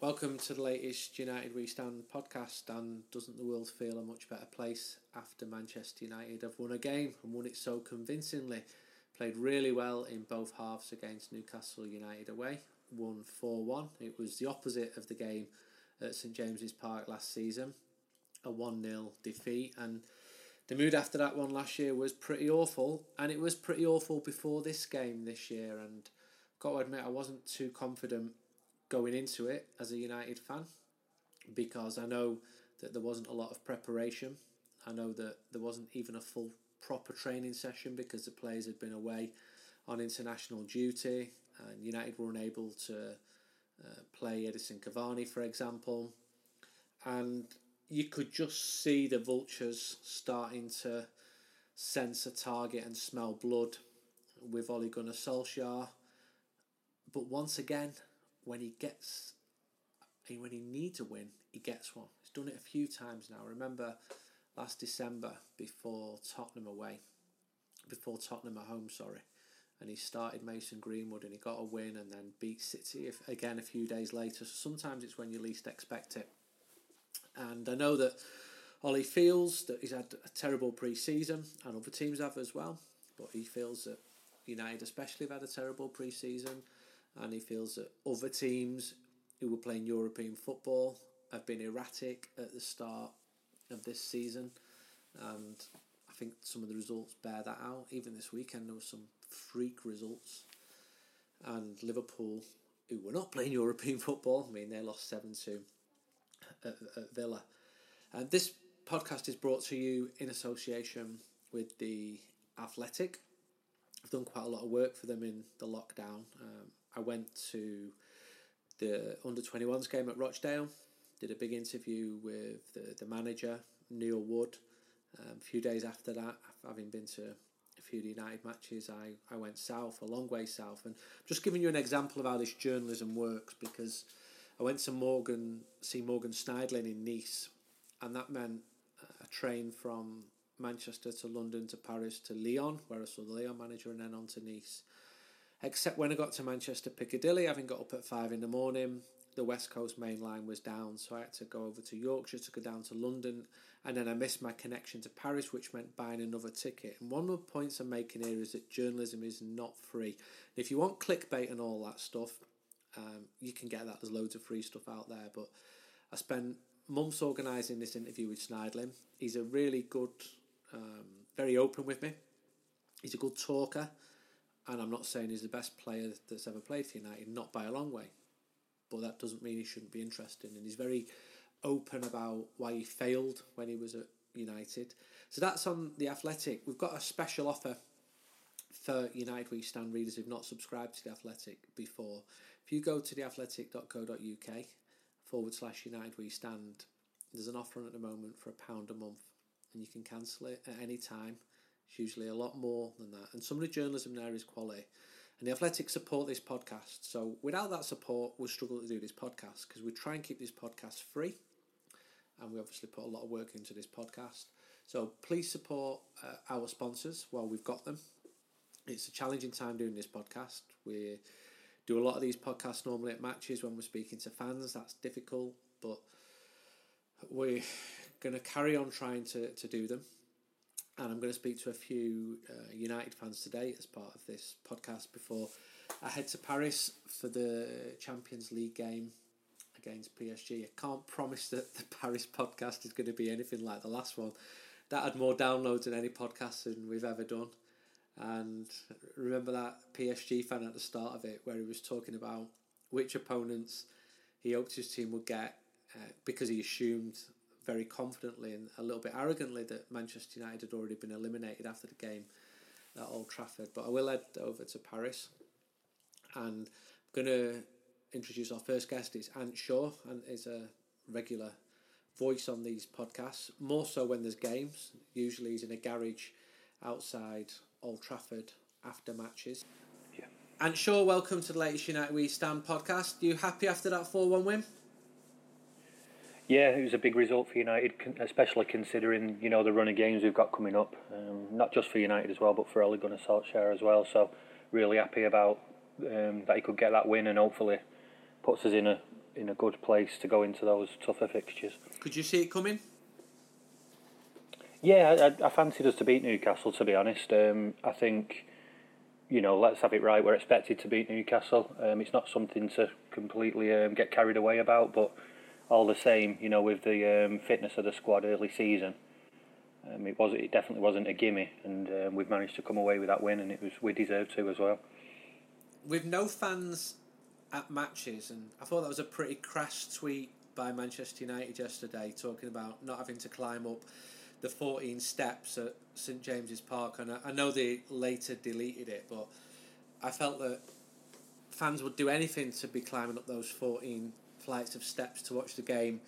Welcome to the latest United We Stand podcast. And doesn't the world feel a much better place after Manchester United have won a game and won it so convincingly? Played really well in both halves against Newcastle United away, won 4 1. It was the opposite of the game at St James's Park last season, a 1 0 defeat. And the mood after that one last year was pretty awful, and it was pretty awful before this game this year. And got to admit, I wasn't too confident going into it as a United fan because I know that there wasn't a lot of preparation. I know that there wasn't even a full proper training session because the players had been away on international duty and United were unable to uh, play Edinson Cavani, for example. And you could just see the vultures starting to sense a target and smell blood with Ole Gunnar Solskjaer. But once again, when he gets eh, when he needs a win, he gets one. He's done it a few times now. I remember last December before Tottenham away, before Tottenham at home, sorry, and he started Mason Greenwood and he got a win and then beat City again a few days later. So sometimes it's when you least expect it. And I know that Ollie feels that he's had a terrible pre-season and other teams have as well, but he feels that United especially have had a terrible pre-season and he feels that other teams who were playing European football have been erratic at the start of this season, and I think some of the results bear that out. Even this weekend, there were some freak results, and Liverpool, who were not playing European football, I mean they lost seven two at, at Villa, and this podcast is brought to you in association with the Athletic. I've done quite a lot of work for them in the lockdown. Um, I went to the under 21s game at Rochdale, did a big interview with the, the manager, Neil Wood. Um, a few days after that, having been to a few United matches, I, I went south, a long way south. And just giving you an example of how this journalism works because I went to Morgan, see Morgan Schneiderlin in Nice, and that meant a train from Manchester to London to Paris to Lyon, where I saw the Lyon manager, and then on to Nice except when I got to Manchester Piccadilly, having got up at five in the morning, the West Coast main line was down, so I had to go over to Yorkshire to go down to London, and then I missed my connection to Paris, which meant buying another ticket. And one of the points I'm making here is that journalism is not free. If you want clickbait and all that stuff, um, you can get that. There's loads of free stuff out there, but I spent months organising this interview with Schneiderlin. He's a really good, um, very open with me. He's a good talker. And I'm not saying he's the best player that's ever played for United, not by a long way. But that doesn't mean he shouldn't be interested. And he's very open about why he failed when he was at United. So that's on The Athletic. We've got a special offer for United We Stand readers who've not subscribed to The Athletic before. If you go to theathletic.co.uk forward slash United We Stand, there's an offer on at the moment for a pound a month and you can cancel it at any time usually a lot more than that. And some of the journalism there is quality. And the Athletics support this podcast. So without that support, we'll struggle to do this podcast because we try and keep this podcast free. And we obviously put a lot of work into this podcast. So please support uh, our sponsors while we've got them. It's a challenging time doing this podcast. We do a lot of these podcasts normally at matches when we're speaking to fans. That's difficult, but we're going to carry on trying to, to do them and I'm going to speak to a few uh, United fans today as part of this podcast before I head to Paris for the Champions League game against PSG. I can't promise that the Paris podcast is going to be anything like the last one. That had more downloads than any podcast than we've ever done. And remember that PSG fan at the start of it where he was talking about which opponents he hoped his team would get uh, because he assumed very confidently and a little bit arrogantly that Manchester United had already been eliminated after the game at Old Trafford. But I will head over to Paris and I'm going to introduce our first guest. It's Ant Shaw and is a regular voice on these podcasts, more so when there's games. Usually he's in a garage outside Old Trafford after matches. Yeah. Ant Shaw, welcome to the latest United We Stand podcast. You happy after that 4 1 win? Yeah, it was a big result for United, especially considering you know the run of games we've got coming up. Um, not just for United as well, but for Ole Gunnar Solskjaer as well. So really happy about um, that he could get that win and hopefully puts us in a in a good place to go into those tougher fixtures. Could you see it coming? Yeah, I, I fancied us to beat Newcastle. To be honest, um, I think you know, let's have it right. We're expected to beat Newcastle. Um, it's not something to completely um, get carried away about, but all the same, you know, with the um, fitness of the squad early season, um, it was it definitely wasn't a gimme, and um, we've managed to come away with that win, and it was we deserved to as well. With no fans at matches, and I thought that was a pretty crass tweet by Manchester United yesterday, talking about not having to climb up the 14 steps at St James's Park, and I, I know they later deleted it, but I felt that fans would do anything to be climbing up those 14 flights of steps to watch the game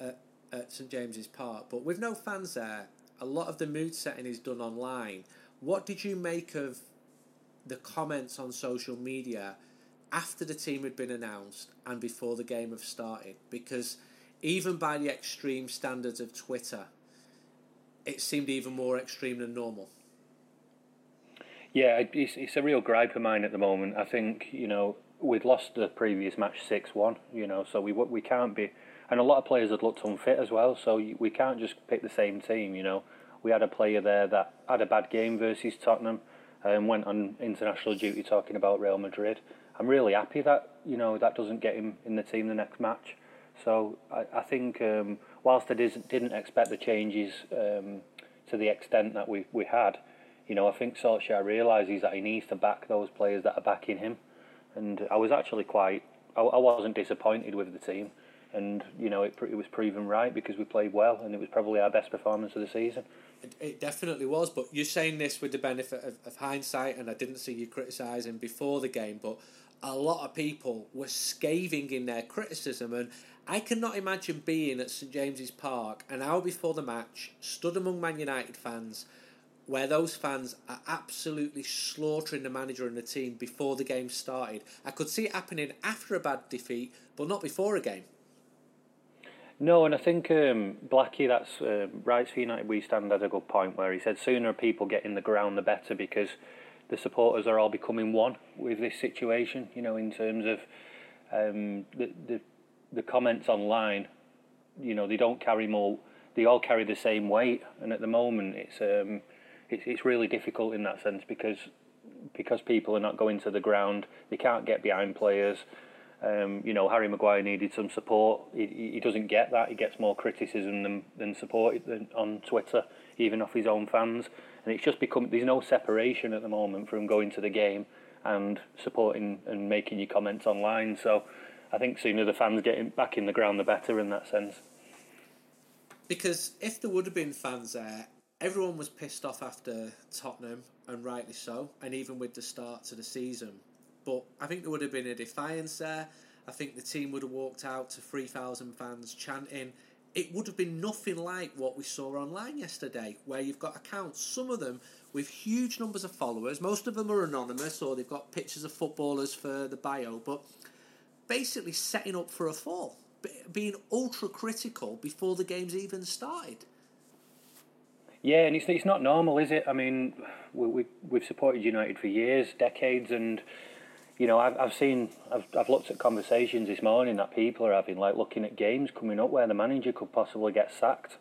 at, at St James's Park. But with no fans there, a lot of the mood setting is done online. What did you make of the comments on social media after the team had been announced and before the game have started? Because even by the extreme standards of Twitter, it seemed even more extreme than normal. Yeah, it's, it's a real gripe of mine at the moment. I think, you know, we'd lost the previous match 6 1, you know, so we we can't be. And a lot of players had looked unfit as well, so we can't just pick the same team, you know. We had a player there that had a bad game versus Tottenham and went on international duty talking about Real Madrid. I'm really happy that, you know, that doesn't get him in the team the next match. So I, I think um, whilst I didn't expect the changes um, to the extent that we, we had, you know, I think Solskjaer realises that he needs to back those players that are backing him. And I was actually quite, I, I wasn't disappointed with the team. And, you know, it, it was proven right because we played well and it was probably our best performance of the season. It, it definitely was, but you're saying this with the benefit of, of hindsight, and I didn't see you criticising before the game, but a lot of people were scathing in their criticism. And I cannot imagine being at St James's Park an hour before the match, stood among Man United fans, where those fans are absolutely slaughtering the manager and the team before the game started. I could see it happening after a bad defeat, but not before a game. No, and I think um, Blackie, that's uh, writes for United We Stand, had a good point where he said sooner people get in the ground, the better, because the supporters are all becoming one with this situation. You know, in terms of um, the, the the comments online, you know, they don't carry more. They all carry the same weight, and at the moment, it's um, it's it's really difficult in that sense because because people are not going to the ground. They can't get behind players. Um, you know, Harry Maguire needed some support. He, he doesn't get that. He gets more criticism than, than support on Twitter, even off his own fans. And it's just become there's no separation at the moment from going to the game and supporting and making your comments online. So I think sooner the fans get back in the ground, the better in that sense. Because if there would have been fans there, everyone was pissed off after Tottenham, and rightly so, and even with the start to the season. But I think there would have been a defiance there. I think the team would have walked out to 3,000 fans chanting. It would have been nothing like what we saw online yesterday, where you've got accounts, some of them with huge numbers of followers. Most of them are anonymous or they've got pictures of footballers for the bio, but basically setting up for a fall, being ultra critical before the game's even started. Yeah, and it's, it's not normal, is it? I mean, we, we, we've supported United for years, decades, and you know, I've, I've seen, I've, I've looked at conversations this morning that people are having, like looking at games coming up where the manager could possibly get sacked.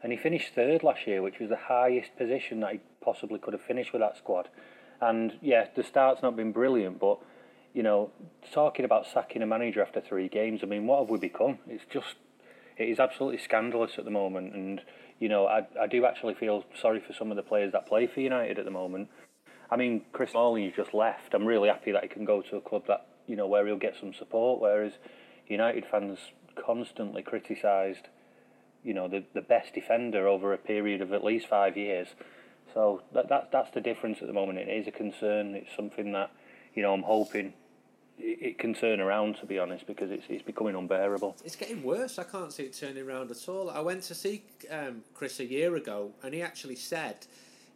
And he finished third last year, which was the highest position that he possibly could have finished with that squad. And yeah, the start's not been brilliant, but you know, talking about sacking a manager after three games, I mean, what have we become? It's just, it is absolutely scandalous at the moment. And, you know, I, I do actually feel sorry for some of the players that play for United at the moment. I mean, Chris Smalling just left. I'm really happy that he can go to a club that, you know, where he'll get some support, whereas United fans constantly criticised, you know, the, the best defender over a period of at least five years. So that, that that's the difference at the moment. It is a concern. It's something that, you know, I'm hoping it can turn around to be honest because it's it's becoming unbearable. It's getting worse. I can't see it turning around at all. I went to see um, Chris a year ago, and he actually said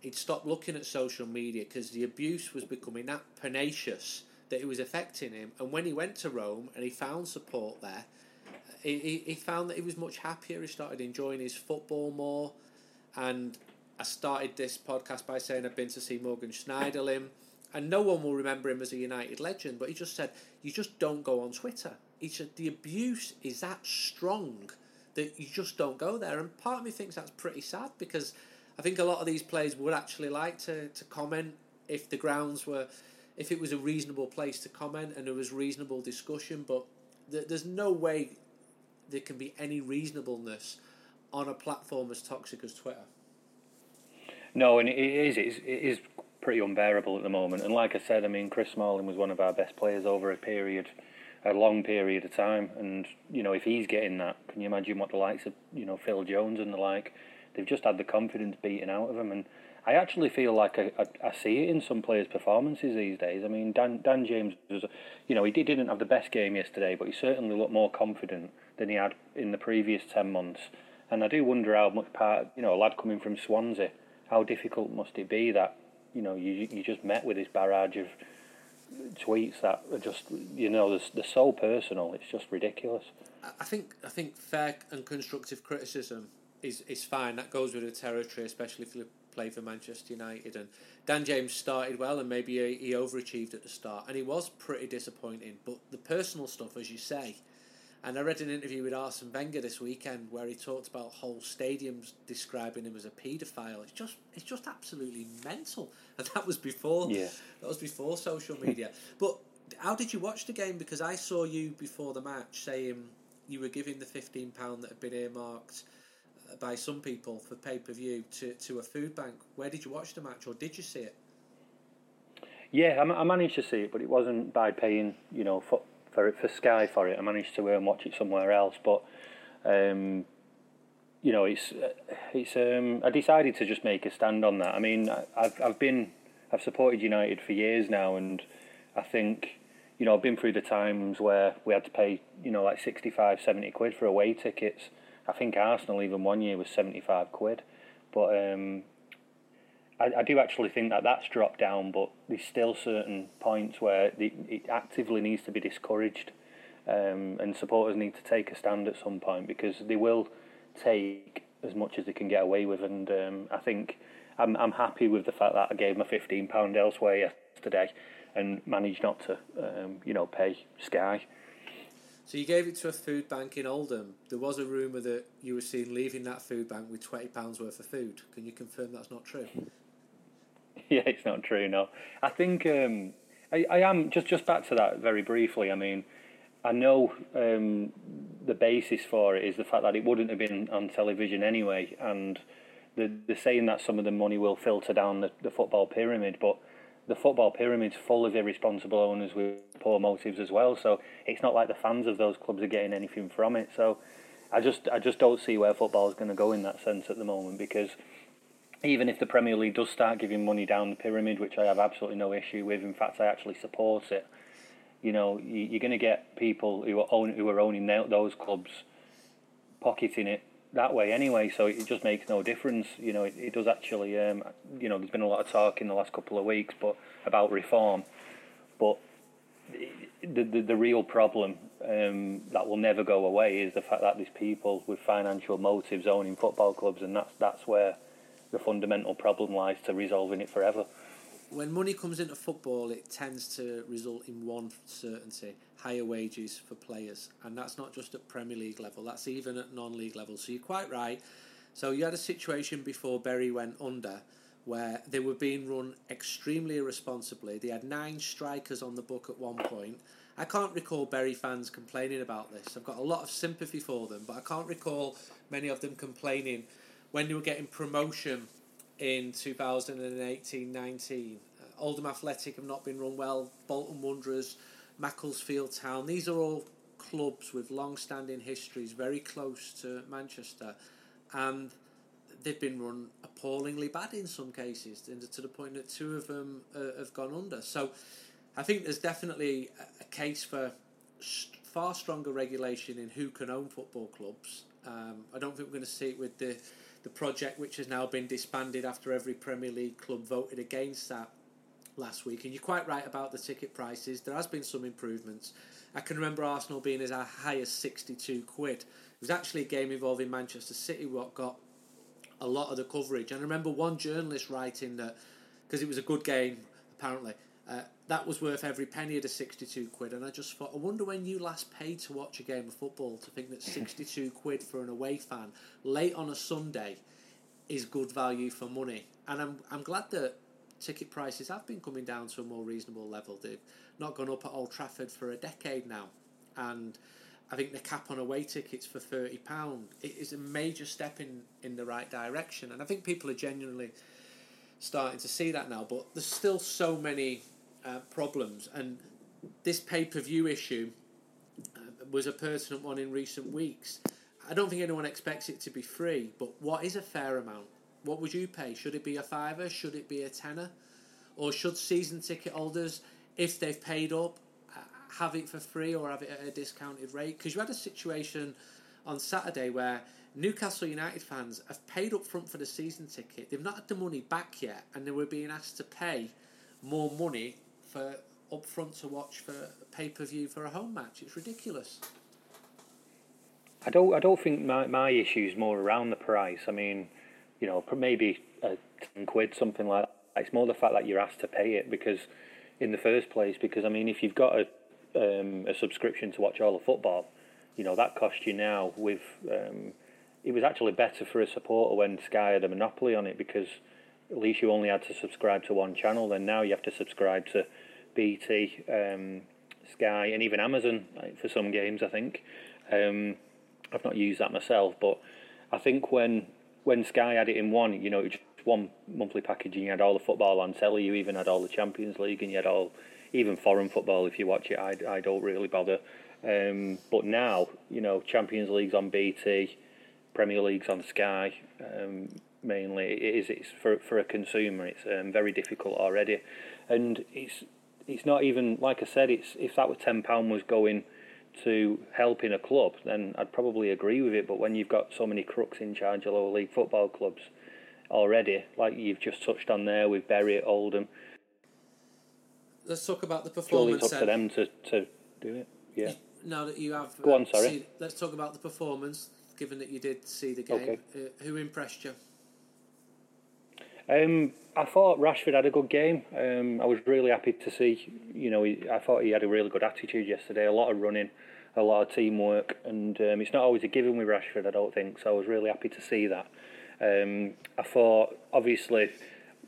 he'd stopped looking at social media because the abuse was becoming that pernicious that it was affecting him. And when he went to Rome and he found support there, he, he, he found that he was much happier. He started enjoying his football more, and I started this podcast by saying I've been to see Morgan Schneiderlin and no one will remember him as a United legend, but he just said, you just don't go on Twitter. he said the abuse is that strong that you just don't go there. And part of me thinks that's pretty sad because I think a lot of these players would actually like to, to comment if the grounds were, if it was a reasonable place to comment and there was reasonable discussion. But th- there's no way there can be any reasonableness on a platform as toxic as Twitter. No, and it is, it is, it is pretty unbearable at the moment. And like I said, I mean, Chris Smalling was one of our best players over a period, a long period of time. And, you know, if he's getting that, can you imagine what the likes of, you know, Phil Jones and the like, they've just had the confidence beaten out of them. And I actually feel like I, I, I see it in some players' performances these days. I mean, Dan, Dan James was, you know, he didn't have the best game yesterday, but he certainly looked more confident than he had in the previous 10 months. And I do wonder how much part, you know, a lad coming from Swansea, how difficult must it be that, you know, you you just met with this barrage of tweets that are just, you know, they're, they're so personal. It's just ridiculous. I think I think fair and constructive criticism is is fine. That goes with the territory, especially if you play for Manchester United. And Dan James started well, and maybe he, he overachieved at the start, and he was pretty disappointing. But the personal stuff, as you say, and I read an interview with Arsene Wenger this weekend where he talked about whole stadiums describing him as a paedophile. It's just it's just absolutely mental. And that was before Yeah. that was before social media. but how did you watch the game? Because I saw you before the match saying you were giving the fifteen pound that had been earmarked uh, by some people for pay per view to to a food bank. Where did you watch the match, or did you see it? Yeah, I, I managed to see it, but it wasn't by paying, you know, for for, Sky for it. I managed to um, watch it somewhere else, but um, you know, it's it's. Um, I decided to just make a stand on that. I mean, I've I've been I've supported United for years now, and I think you know I've been through the times where we had to pay you know like 65, 70 quid for away tickets. I think Arsenal even one year was seventy five quid, but um, I, I do actually think that that's dropped down, but there's still certain points where the, it actively needs to be discouraged, um, and supporters need to take a stand at some point because they will take as much as they can get away with, and um, I think I'm I'm happy with the fact that I gave my fifteen pound elsewhere yesterday, and managed not to, um, you know, pay Sky. So you gave it to a food bank in Oldham. There was a rumour that you were seen leaving that food bank with twenty pounds worth of food. Can you confirm that's not true? yeah, it's not true. No, I think um, I, I am just just back to that very briefly. I mean, I know um, the basis for it is the fact that it wouldn't have been on television anyway, and they're, saying that some of the money will filter down the, the football pyramid, but the football pyramid's full of irresponsible owners with poor motives as well. So it's not like the fans of those clubs are getting anything from it. So I just I just don't see where football is going to go in that sense at the moment because even if the Premier League does start giving money down the pyramid, which I have absolutely no issue with, in fact I actually support it. You know, you- you're going to get people who are own, who are owning those clubs pocketing it that way anyway. So it just makes no difference. You know, it, it does actually. Um, you know, there's been a lot of talk in the last couple of weeks, but about reform. But the the, the real problem um, that will never go away is the fact that these people with financial motives owning football clubs, and that's that's where the fundamental problem lies to resolving it forever. When money comes into football, it tends to result in one certainty: higher wages for players, and that's not just at Premier League level. That's even at non-league level. So you're quite right. So you had a situation before Bury went under, where they were being run extremely irresponsibly. They had nine strikers on the book at one point. I can't recall Bury fans complaining about this. I've got a lot of sympathy for them, but I can't recall many of them complaining when they were getting promotion in 2018-19. Uh, Oldham Athletic have not been run well. Bolton Wanderers, Macclesfield Town. These are all clubs with long-standing histories, very close to Manchester, and they've been run appallingly bad in some cases, to the point that two of them uh, have gone under. So, I think there's definitely a- case for far stronger regulation in who can own football clubs. Um, I don't think we're going to see it with the the project, which has now been disbanded after every Premier League club voted against that last week. And you're quite right about the ticket prices. There has been some improvements. I can remember Arsenal being as high as 62 quid. It was actually a game involving Manchester City what got a lot of the coverage. And I remember one journalist writing that because it was a good game, apparently, Uh, that was worth every penny of the 62 quid, and I just thought, I wonder when you last paid to watch a game of football to think that 62 quid for an away fan late on a Sunday is good value for money. And I'm, I'm glad that ticket prices have been coming down to a more reasonable level. They've not gone up at Old Trafford for a decade now, and I think the cap on away tickets for thirty pound it is a major step in in the right direction, and I think people are genuinely starting to see that now. But there's still so many uh, problems, and this pay per view issue uh, was a pertinent one in recent weeks. I don't think anyone expects it to be free, but what is a fair amount? What would you pay? Should it be a fiver? Should it be a tenner? Or should season ticket holders, if they've paid up, uh, have it for free or have it at a discounted rate? Because you had a situation on Saturday where Newcastle United fans have paid up front for the season ticket. They've not had the money back yet, and they were being asked to pay more money for up front to watch for pay per view for a home match. It's ridiculous. I don't. I don't think my my issue is more around the price. I mean, you know, maybe a ten quid, something like that. It's more the fact that you're asked to pay it because, in the first place, because I mean, if you've got a um, a subscription to watch all the football, you know that cost you now. With um, it was actually better for a supporter when Sky had a monopoly on it because at least you only had to subscribe to one channel. Then now you have to subscribe to BT, um, Sky, and even Amazon for some games. I think. Um, I've not used that myself, but I think when when Sky had it in one, you know, it just one monthly package, and you had all the football on telly. You even had all the Champions League, and you had all even foreign football. If you watch it, I, I don't really bother. Um, but now, you know, Champions League's on BT, Premier League's on Sky. Um, mainly, it is it's for for a consumer. It's um, very difficult already, and it's it's not even like I said. It's if that were ten pound was going to helping a club, then I'd probably agree with it. But when you've got so many crooks in charge of lower league football clubs already, like you've just touched on there with Bury at Oldham, let's talk about the performance. It's up to them to, to do it. Yeah. Now that you have, go on. Sorry. See, let's talk about the performance. Given that you did see the game, okay. uh, who impressed you? Um, I thought Rashford had a good game. Um, I was really happy to see. You know, he, I thought he had a really good attitude yesterday. A lot of running, a lot of teamwork, and um, it's not always a given with Rashford. I don't think so. I was really happy to see that. Um, I thought, obviously,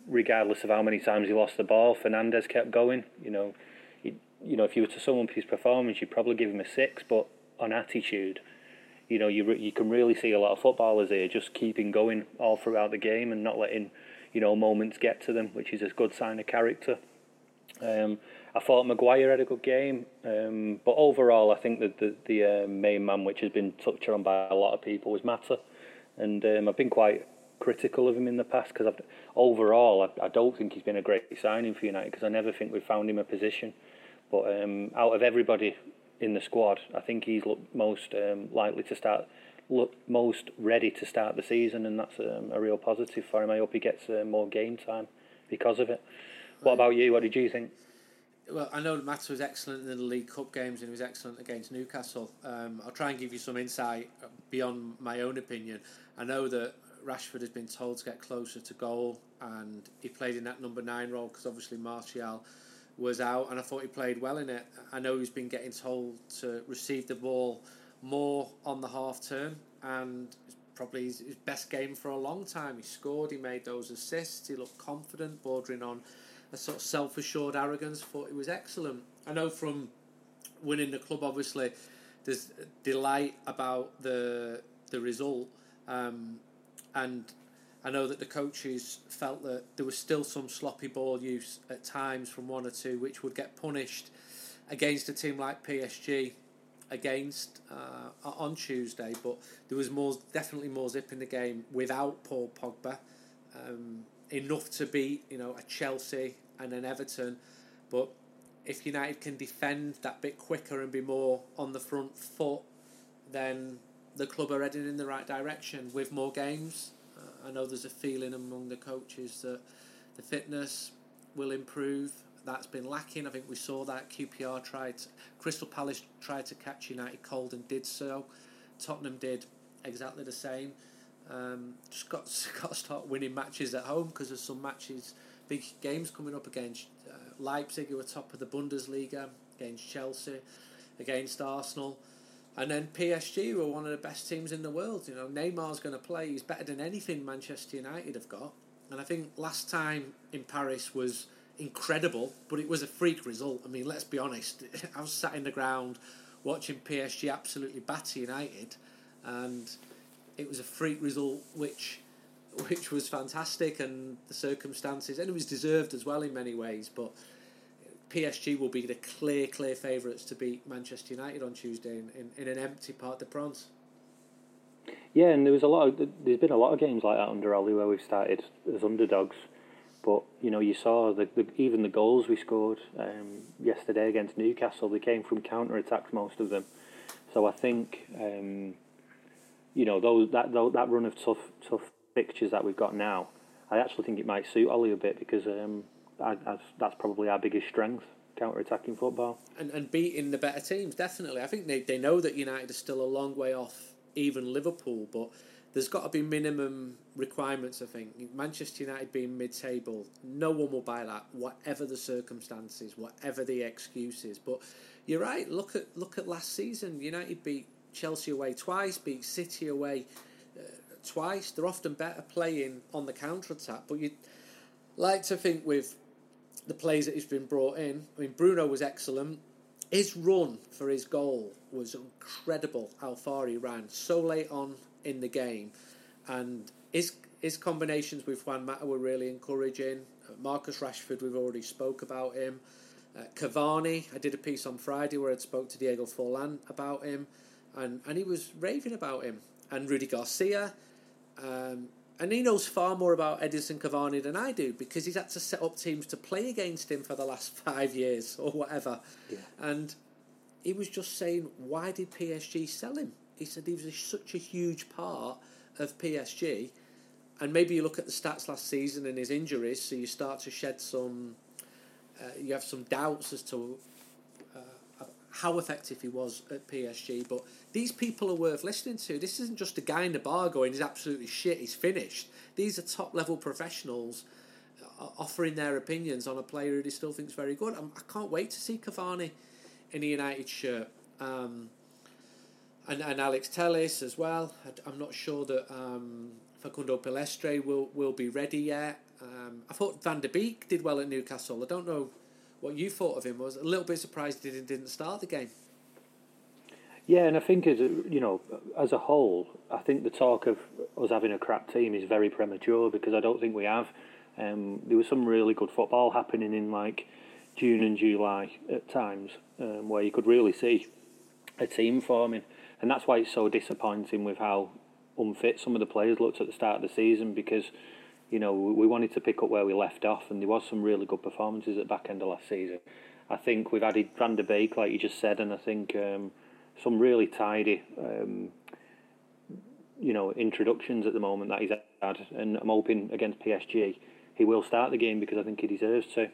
regardless of how many times he lost the ball, Fernandes kept going. You know, he, you know, if you were to sum up his performance, you'd probably give him a six. But on attitude, you know, you you can really see a lot of footballers here just keeping going all throughout the game and not letting you know moments get to them, which is a good sign of character. Um, I thought Maguire had a good game, um, but overall, I think that the, the uh, main man, which has been touched on by a lot of people, was Mata, and um, I've been quite critical of him in the past because overall I, I, don't think he's been a great signing for United because I never think we've found him a position. But um, out of everybody in the squad, I think he's looked most um, likely to start, look most ready to start the season, and that's um, a real positive for him. I hope he gets uh, more game time because of it. What about you? What did you think? Well, I know Mata was excellent in the League Cup games and he was excellent against Newcastle. Um, I'll try and give you some insight beyond my own opinion. I know that Rashford has been told to get closer to goal, and he played in that number nine role because obviously Martial was out, and I thought he played well in it. I know he's been getting told to receive the ball more on the half turn, and probably his, his best game for a long time. He scored, he made those assists, he looked confident, bordering on a sort of self assured arrogance. Thought he was excellent. I know from winning the club, obviously, there's delight about the the result. Um, and I know that the coaches felt that there was still some sloppy ball use at times from one or two, which would get punished against a team like PSG against uh, on Tuesday. But there was more, definitely more zip in the game without Paul Pogba. Um, enough to beat, you know, a Chelsea and an Everton. But if United can defend that bit quicker and be more on the front foot, then the club are heading in the right direction with more games. Uh, I know there's a feeling among the coaches that the fitness will improve. That's been lacking. I think we saw that QPR tried, Crystal Palace tried to catch United cold and did so. Tottenham did exactly the same. Um, just got got to start winning matches at home because there's some matches, big games coming up against uh, Leipzig, who were top of the Bundesliga, against Chelsea, against Arsenal. And then PSG were one of the best teams in the world. You know, Neymar's going to play. He's better than anything Manchester United have got. And I think last time in Paris was incredible, but it was a freak result. I mean, let's be honest. I was sat in the ground watching PSG absolutely batter United, and it was a freak result, which which was fantastic, and the circumstances, and it was deserved as well in many ways. But PSG will be the clear, clear favourites to beat Manchester United on Tuesday in, in, in an empty Parc des Princes. Yeah, and there was a lot. Of, there's been a lot of games like that under Ali where we've started as underdogs, but you know you saw the, the even the goals we scored um, yesterday against Newcastle. They came from counter attacks, most of them. So I think um, you know those that that run of tough tough fixtures that we've got now. I actually think it might suit Ollie a bit because um, I, that's probably our biggest strength counter attacking football. And and beating the better teams, definitely. I think they, they know that United are still a long way off even Liverpool, but there's got to be minimum requirements. I think Manchester United being mid-table, no one will buy that, whatever the circumstances, whatever the excuses. But you're right. Look at look at last season. United beat Chelsea away twice, beat City away uh, twice. They're often better playing on the counter attack, but you like to think with the plays that he's been brought in. I mean, Bruno was excellent his run for his goal was incredible. How far he ran so late on in the game, and his his combinations with Juan Mata were really encouraging. Uh, Marcus Rashford, we've already spoke about him. Uh, Cavani, I did a piece on Friday where I spoke to Diego Forlan about him, and, and he was raving about him. And Rudi Garcia, um, and he knows far more about Edinson Cavani than I do because he's had to set up teams to play against him for the last five years or whatever. Yeah. And he was just saying, why did PSG sell him? He said he was such a huge part of PSG. And maybe you look at the stats last season and his injuries, so you start to shed some, uh, you have some doubts as to how effective he was at PSG. But these people are worth listening to. This isn't just a guy in the bar going, he's absolutely shit, he's finished. These are top level professionals uh, offering their opinions on a player who he still thinks very good. I'm, I can not wait to see Cavani in a United shirt. Um, and, and Alex Telles as well. I'm not sure that um, Facundo Pellistri will, will be ready yet. Um, I thought Van der Beek did well at Newcastle. I don't know what you thought of him. I was a little bit surprised he didn't start the game. Yeah, and I think as a, you know, as a whole, I think the talk of us having a crap team is very premature because I don't think we have. Um, there was some really good football happening in like June and July at times, um, where you could really see a team forming, and that's why it's so disappointing with how unfit some of the players looked at the start of the season because you know, we wanted to pick up where we left off, and there was some really good performances at back end of last season. I think we've added Van der Beek, like you just said, and I think um, some really tidy, um, you know, introductions at the moment that he's had, and I'm hoping against PSG he will start the game because I think he deserves to.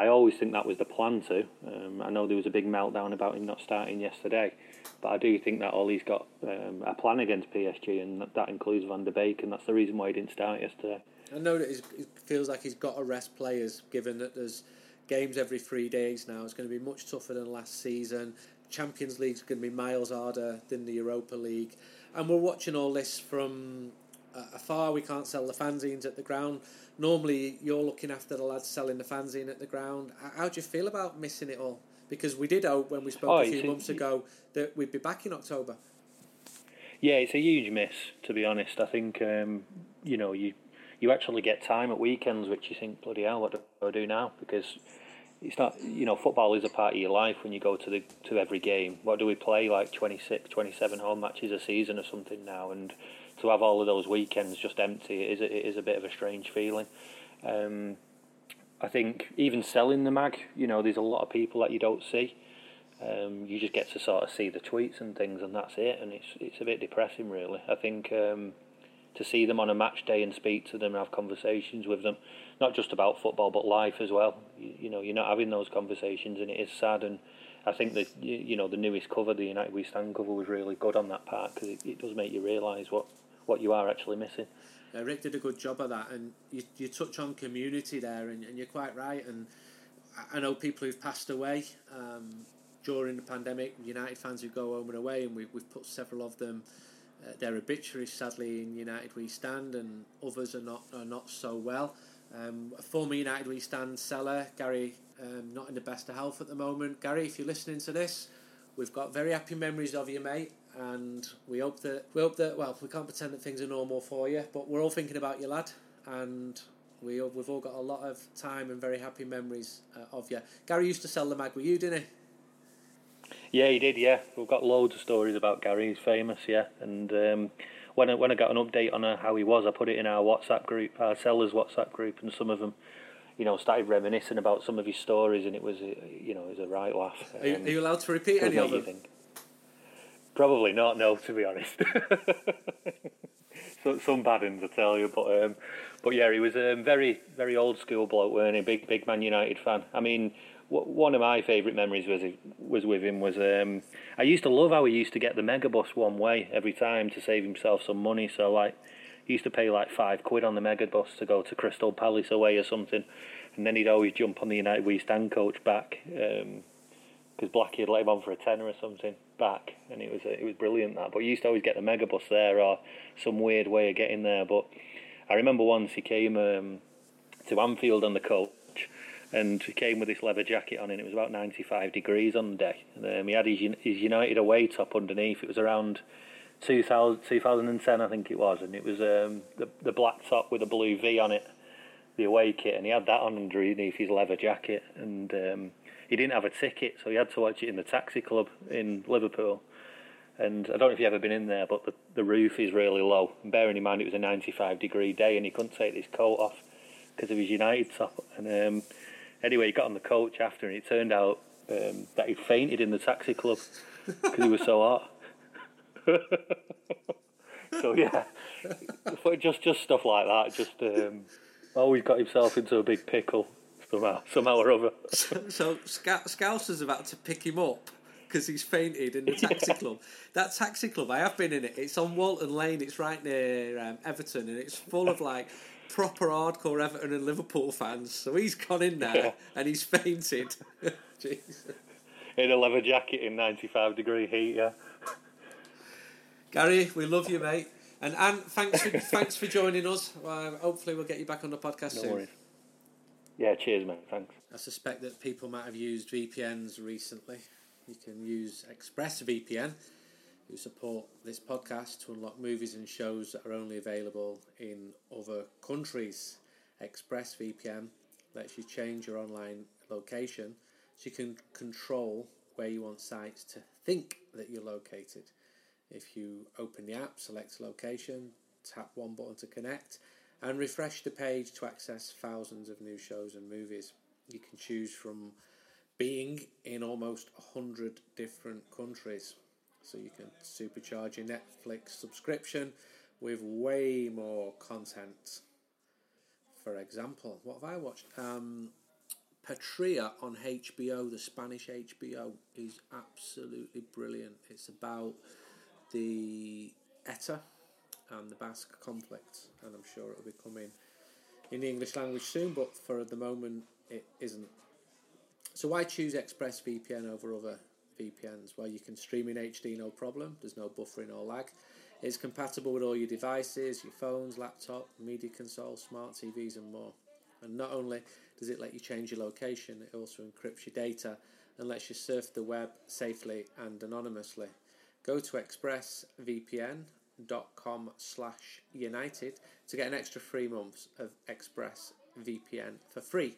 I always think that was the plan to. Um, I know there was a big meltdown about him not starting yesterday, but I do think that Ollie's got um, a plan against PSG, and that, that includes Van der Beek, and that's the reason why he didn't start yesterday. I know that it feels like he's got to rest players, given that there's games every three days now. It's going to be much tougher than last season. Champions League's going to be miles harder than the Europa League, and we're watching all this from afar. We can't sell the fanzines at the ground. Normally, you're looking after the lads selling the fanzine at the ground. How do you feel about missing it all? Because we did hope when we spoke oh, a few months ago that we'd be back in October. Yeah, it's a huge miss to be honest. I think um, you know you you actually get time at weekends, which you think, bloody hell, what do I do now? Because it's not, you know, football is a part of your life when you go to the to every game. What do we play like 26, 27 home matches a season or something now? And to have all of those weekends just empty, it is a, it is a bit of a strange feeling. Um, I think even selling the mag, you know, there's a lot of people that you don't see. Um, you just get to sort of see the tweets and things, and that's it. And it's it's a bit depressing, really. I think. Um, to see them on a match day and speak to them and have conversations with them, not just about football but life as well. You, you know, you're not having those conversations, and it is sad. And I think that you know the newest cover, the United We Stand cover, was really good on that part because it, it does make you realise what what you are actually missing. Rick did a good job of that, and you you touch on community there, and, and you're quite right. And I know people who've passed away um, during the pandemic. United fans who go home and away, and we've we've put several of them. Uh, their obituaries, sadly, in United We Stand, and others are not are not so well. Um, former United We Stand seller, Gary, um, not in the best of health at the moment. Gary, if you're listening to this, we've got very happy memories of you, mate, and we hope that we hope that well, we can't pretend that things are normal for you, but we're all thinking about you, lad, and we we've all got a lot of time and very happy memories uh, of you. Gary used to sell the mag with you, didn't he? Yeah, he did. Yeah, we've got loads of stories about Gary. He's famous. Yeah, and um, when I, when I got an update on uh, how he was, I put it in our WhatsApp group, our sellers WhatsApp group, and some of them, you know, started reminiscing about some of his stories, and it was, uh, you know, it was a right laugh. Um, are, you, are, you, allowed to repeat any of them? Probably not. No, to be honest. so, some bad ones, I tell you, but um, but yeah, he was a very very old school bloke, weren't he? Big big Man United fan. I mean one of my favourite memories was was with him was um, I used to love how he used to get the megabus one way every time to save himself some money. So like he used to pay like five quid on the megabus to go to Crystal Palace away or something, and then he'd always jump on the United We Stand coach back because um, Blackie had let him on for a tenner or something back, and it was it was brilliant that. But he used to always get the megabus there or some weird way of getting there. But I remember once he came um, to Anfield on the coach and he came with this leather jacket on, and it was about 95 degrees on the day. And um, he had his, his United away top underneath. It was around 2000, 2010, I think it was, and it was um, the the black top with a blue V on it, the away kit, and he had that on underneath his leather jacket, and um, he didn't have a ticket, so he had to watch it in the taxi club in Liverpool. And I don't know if you've ever been in there, but the, the roof is really low. And bearing in mind it was a 95 degree day, and he couldn't take his coat off because of his United top. And um, Anyway, he got on the coach after, and it turned out um, that he fainted in the taxi club because he was so hot. so yeah, just just stuff like that. Just um, always got himself into a big pickle somehow, somehow or other. so, so Scouse about to pick him up because he's fainted in the taxi club. That taxi club, I have been in it. It's on Walton Lane. It's right near um, Everton, and it's full of like proper hardcore Everton and Liverpool fans. So he's gone in there yeah. and he's fainted. in a leather jacket in 95 degree heat, yeah. Gary, we love you, mate. And Ant, thanks for, thanks for joining us. Uh, hopefully, we'll get you back on the podcast no soon. Worries. Yeah, cheers, mate. Thanks. I suspect that people might have used VPNs recently. You can use ExpressVPN who support this podcast to unlock movies and shows that are only available in other countries. ExpressVPN lets you change your online location so you can control where you want sites to think that you're located. If you open the app, select location, tap one button to connect, and refresh the page to access thousands of new shows and movies. You can choose from being in almost 100 different countries. So you can supercharge your Netflix subscription with way more content. For example, what have I watched? Um, Patria on HBO, the Spanish HBO, is absolutely brilliant. It's about the ETA and the Basque conflict, and I'm sure it'll be coming in the English language soon, but for the moment it isn't. So why choose ExpressVPN over other VPNs Well, you can stream in HD no problem, there's no buffering or lag. It's compatible with all your devices, your phones, laptop, media console, smart TVs, and more. And not only does it let you change your location, it also encrypts your data and lets you surf the web safely and anonymously. Go to expressvpn.com slash united to get an extra three months of ExpressVPN for free.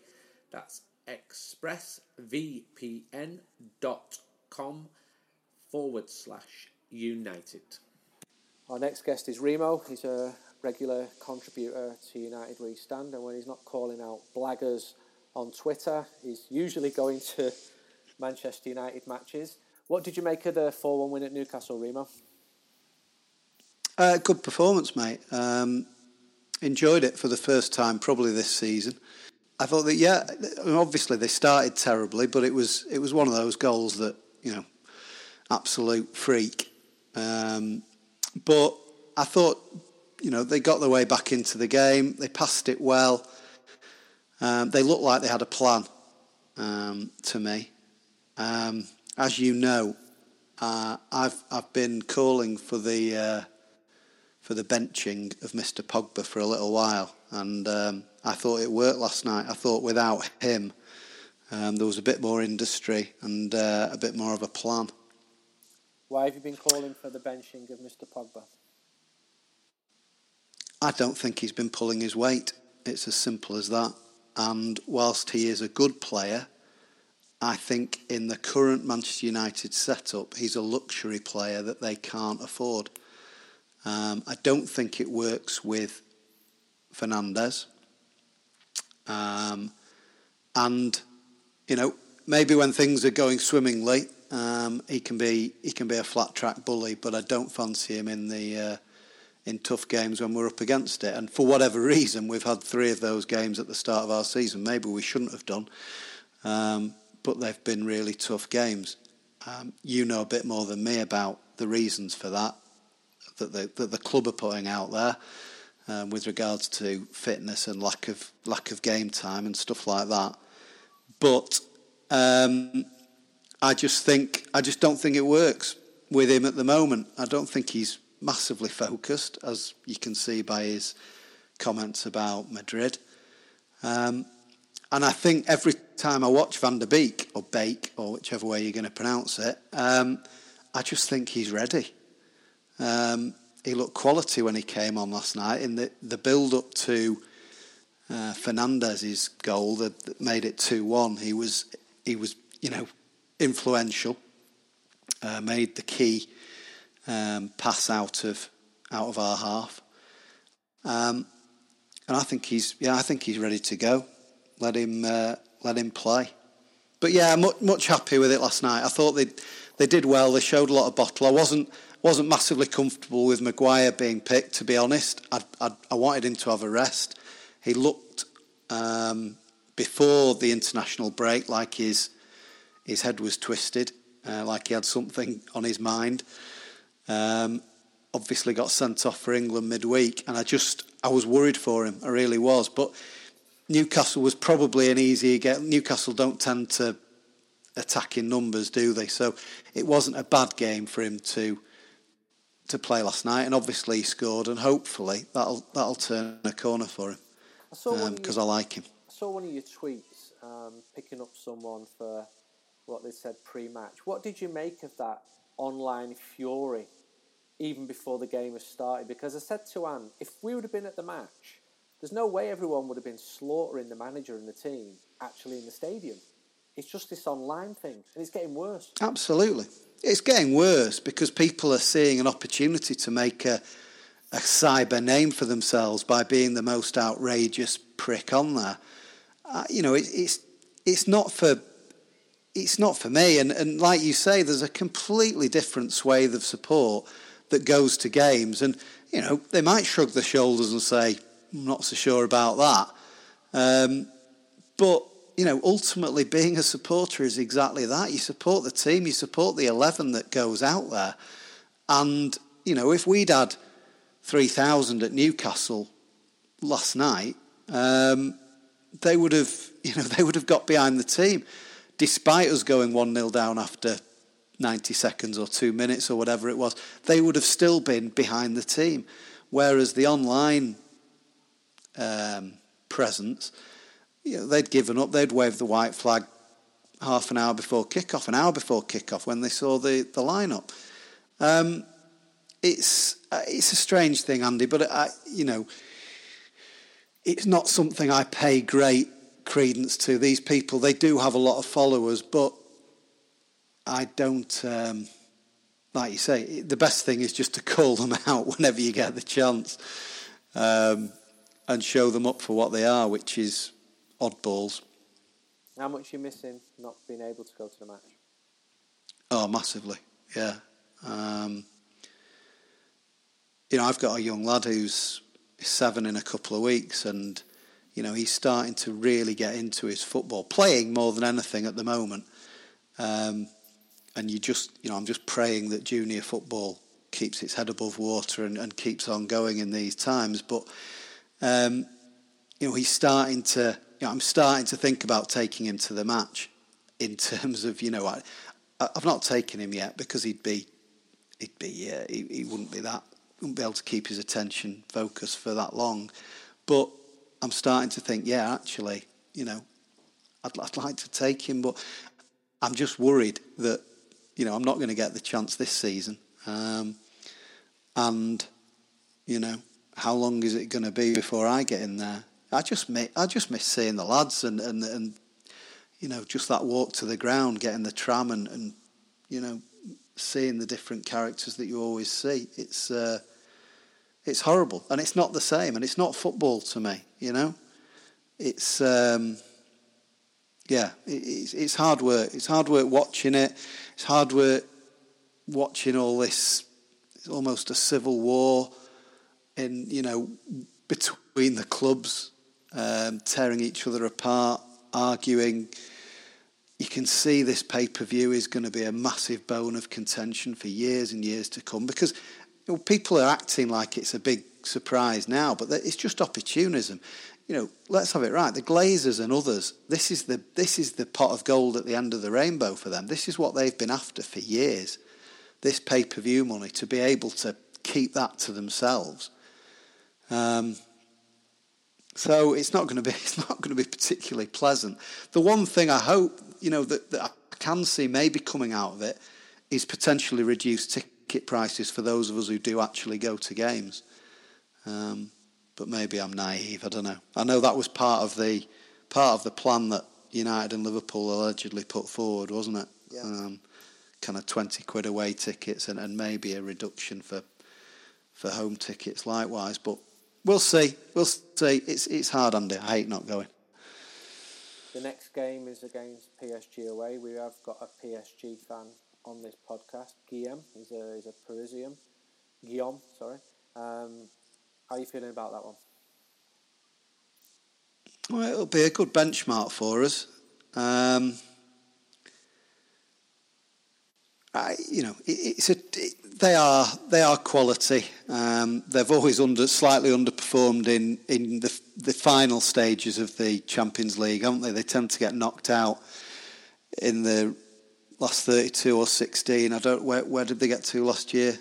That's expressvpn.com com forward slash united. Our next guest is Remo. He's a regular contributor to United We Stand, and when he's not calling out blaggers on Twitter, he's usually going to Manchester United matches. What did you make of the 4 1 win at Newcastle, Remo? Uh, good performance, mate. Um, enjoyed it for the first time, probably this season. I thought that, yeah, obviously they started terribly, but it was it was one of those goals that you know, absolute freak. Um, but I thought, you know, they got their way back into the game. They passed it well. Um, they looked like they had a plan. um, to me. Um, as you know, uh, I've I've been calling for the uh, for the benching of Mr. Pogba for a little while, and um, I thought it worked last night. I thought without him, um, there was a bit more industry and uh, a bit more of a plan. Why have you been calling for the benching of Mr. Pogba? I don't think he's been pulling his weight. It's as simple as that. And whilst he is a good player, I think in the current Manchester United setup, he's a luxury player that they can't afford. Um, I don't think it works with Fernandes. Um, and you know, maybe when things are going swimmingly, um, he can be he can be a flat track bully. But I don't fancy him in the uh, in tough games when we're up against it. And for whatever reason, we've had three of those games at the start of our season. Maybe we shouldn't have done, um, but they've been really tough games. Um, you know a bit more than me about the reasons for that that the, that the club are putting out there um, with regards to fitness and lack of lack of game time and stuff like that. But um, I just think I just don't think it works with him at the moment. I don't think he's massively focused, as you can see by his comments about Madrid. Um, and I think every time I watch Van der Beek or Bake or whichever way you're going to pronounce it, um, I just think he's ready. Um, he looked quality when he came on last night in the, the build up to uh, Fernandes's goal that, that made it two one. He was he was you know influential, uh, made the key um, pass out of out of our half, um, and I think he's yeah I think he's ready to go. Let him uh, let him play. But yeah, much, much happy with it last night. I thought they they did well. They showed a lot of bottle. I wasn't wasn't massively comfortable with Maguire being picked, to be honest. I, I, I wanted him to have a rest. He looked um, before the international break like his his head was twisted, uh, like he had something on his mind. Um, obviously, got sent off for England midweek, and I just I was worried for him. I really was. But Newcastle was probably an easier get. Newcastle don't tend to attack in numbers, do they? So it wasn't a bad game for him to to play last night, and obviously he scored, and hopefully that'll that'll turn a corner for him because um, I like him. I saw one of your tweets um, picking up someone for what they said pre-match. What did you make of that online fury, even before the game has started? Because I said to Anne, if we would have been at the match, there's no way everyone would have been slaughtering the manager and the team actually in the stadium. It's just this online thing, and it's getting worse. Absolutely. It's getting worse because people are seeing an opportunity to make a, a cyber name for themselves by being the most outrageous prick on there. Uh, you know, it, it's it's not for it's not for me. And, and like you say, there's a completely different swathe of support that goes to games. And, you know, they might shrug their shoulders and say, I'm not so sure about that. Um, but you know, ultimately being a supporter is exactly that. You support the team, you support the 11 that goes out there. And, you know, if we'd had 3,000 at Newcastle last night, um, they would have, you know, they would have got behind the team, despite us going 1 0 down after 90 seconds or two minutes or whatever it was. They would have still been behind the team. Whereas the online um, presence, know, they'd given up. They'd waved the white flag half an hour before kickoff, an hour before kickoff, when they saw the the lineup. Um, it's uh, it's a strange thing, Andy, but I, you know, it's not something I pay great credence to. These people, they do have a lot of followers, but I don't. Um, like you say, the best thing is just to call them out whenever you get the chance, um, and show them up for what they are, which is oddballs. How much are you missing not being able to go to the match? Oh, massively, yeah. Um, you know, I've got a young lad who's seven in a couple of weeks, and you know he's starting to really get into his football, playing more than anything at the moment. Um, and you just, you know, I'm just praying that junior football keeps its head above water and, and keeps on going in these times. But um, you know, he's starting to you know, I'm starting to think about taking him to the match. in terms of you know I, I've not taken him yet because he'd be he'd be yeah he, he wouldn't be that wouldn't be able to keep his attention focused for that long, but I'm starting to think yeah actually you know I'd, I'd like to take him but I'm just worried that you know I'm not going to get the chance this season um, and you know how long is it going to be before I get in there? I just miss, I just miss seeing the lads and, and, and you know just that walk to the ground, getting the tram and, and you know seeing the different characters that you always see. It's uh, it's horrible and it's not the same and it's not football to me. You know, it's um, yeah, it's, it's hard work. It's hard work watching it. It's hard work watching all this. It's almost a civil war in you know between the clubs, um, tearing each other apart, arguing. You can see this pay per view is going to be a massive bone of contention for years and years to come because you know, people are acting like it's a big surprise now, but it's just opportunism. You know, let's have it right. The Glazers and others, this is the this is the pot of gold at the end of the rainbow for them. This is what they've been after for years. This pay per view money to be able to keep that to themselves um, so it's not going to be it's not going to be particularly pleasant. The one thing I hope you know that, that I can see maybe coming out of it is potentially reduced ticket prices for those of us who do actually go to games. Um, but maybe I'm naive. I don't know. I know that was part of the part of the plan that United and Liverpool allegedly put forward, wasn't it? Yeah. Um, kind of twenty quid away tickets and, and maybe a reduction for for home tickets likewise. But we'll see. We'll see. It's it's hard, Andy. I hate not going. The next game is against PSG away. We have got a PSG fan on this podcast. Guillaume. He's a he's a Parisian. Guillaume, sorry. Um, how are you feeling about that one? Well, it'll be a good benchmark for us. Um, I, you know, it, it's a, it, they are they are quality. Um, they've always under slightly underperformed in in the the final stages of the Champions League, haven't they? They tend to get knocked out in the last thirty-two or sixteen. I don't where where did they get to last year?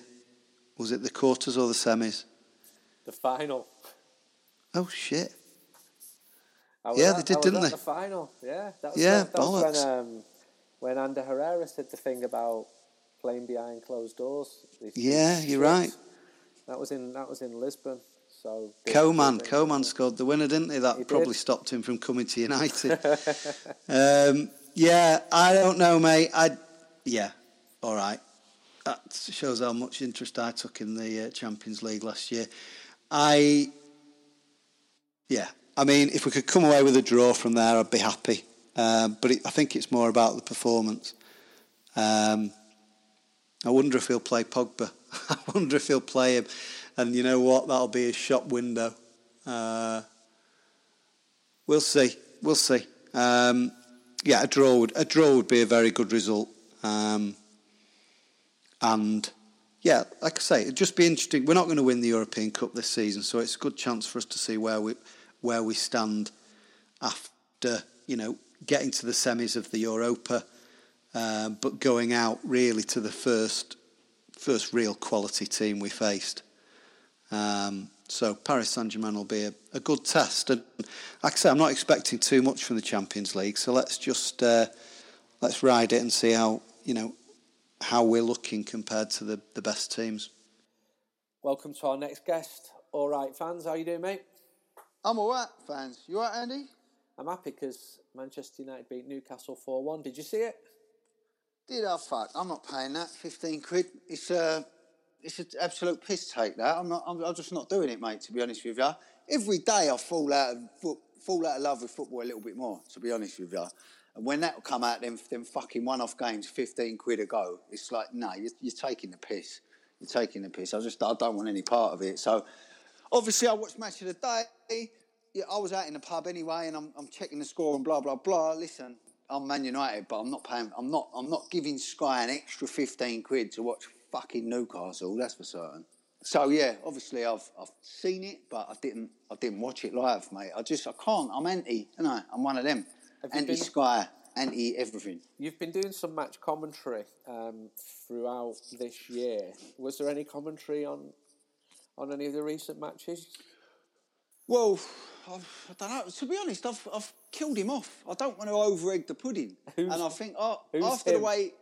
Was it the quarters or the semis? The final. Oh shit! yeah, at, they did, didn't they? The final. Yeah, that was yeah, when, that bollocks. was when um, when Ander Herrera said the thing about playing behind closed doors. yeah, you're right. That was in that was in Lisbon. So Coman, Coman scored the winner, didn't he? That he probably did. stopped him from coming to United. um, yeah, I don't know, mate. I yeah, all right. That shows how much interest I took in the uh, Champions League last year. I yeah, I mean, if we could come away with a draw from there, I'd be happy. Um, but it, I think it's more about the performance. Um, I wonder if he'll play Pogba. I wonder if he'll play him. And you know what? That'll be his shop window. Uh, we'll see. We'll see. Um, yeah, a draw would a draw would be a very good result. Um, and yeah, like I say, it'd just be interesting. We're not going to win the European Cup this season, so it's a good chance for us to see where we where we stand after you know getting to the semis of the Europa, uh, but going out really to the first first real quality team we faced. Um, so Paris Saint Germain will be a, a, good test, and like I say, I'm not expecting too much from the Champions League. So let's just uh, let's ride it and see how you know how we're looking compared to the, the best teams. Welcome to our next guest. All right, fans, how you doing, mate? I'm all right, fans. You all right, Andy? I'm happy because Manchester United beat Newcastle 4 1. Did you see it? Did I fuck? I'm not paying that. 15 quid. It's a, it's an absolute piss take, that. I'm, not, I'm, I'm just not doing it, mate, to be honest with you. Every day I fall out, of, fall out of love with football a little bit more, to be honest with you. And when that will come out, then them fucking one off games, 15 quid a go, it's like, no, you're, you're taking the piss. You're taking the piss. I just I don't want any part of it. So, obviously, I watched Match of the Day. Yeah, I was out in the pub anyway, and I'm, I'm checking the score and blah blah blah. Listen, I'm Man United, but I'm not paying. I'm not. I'm not giving Sky an extra 15 quid to watch fucking Newcastle. That's for certain. So yeah, obviously I've I've seen it, but I didn't I didn't watch it live, mate. I just I can't. I'm anti. You know, I'm one of them anti Sky. anti everything. You've been doing some match commentary um, throughout this year. Was there any commentary on on any of the recent matches? Well, I've, I don't know. To be honest, I've, I've killed him off. I don't want to over egg the pudding. Who's- and I think oh, after the way.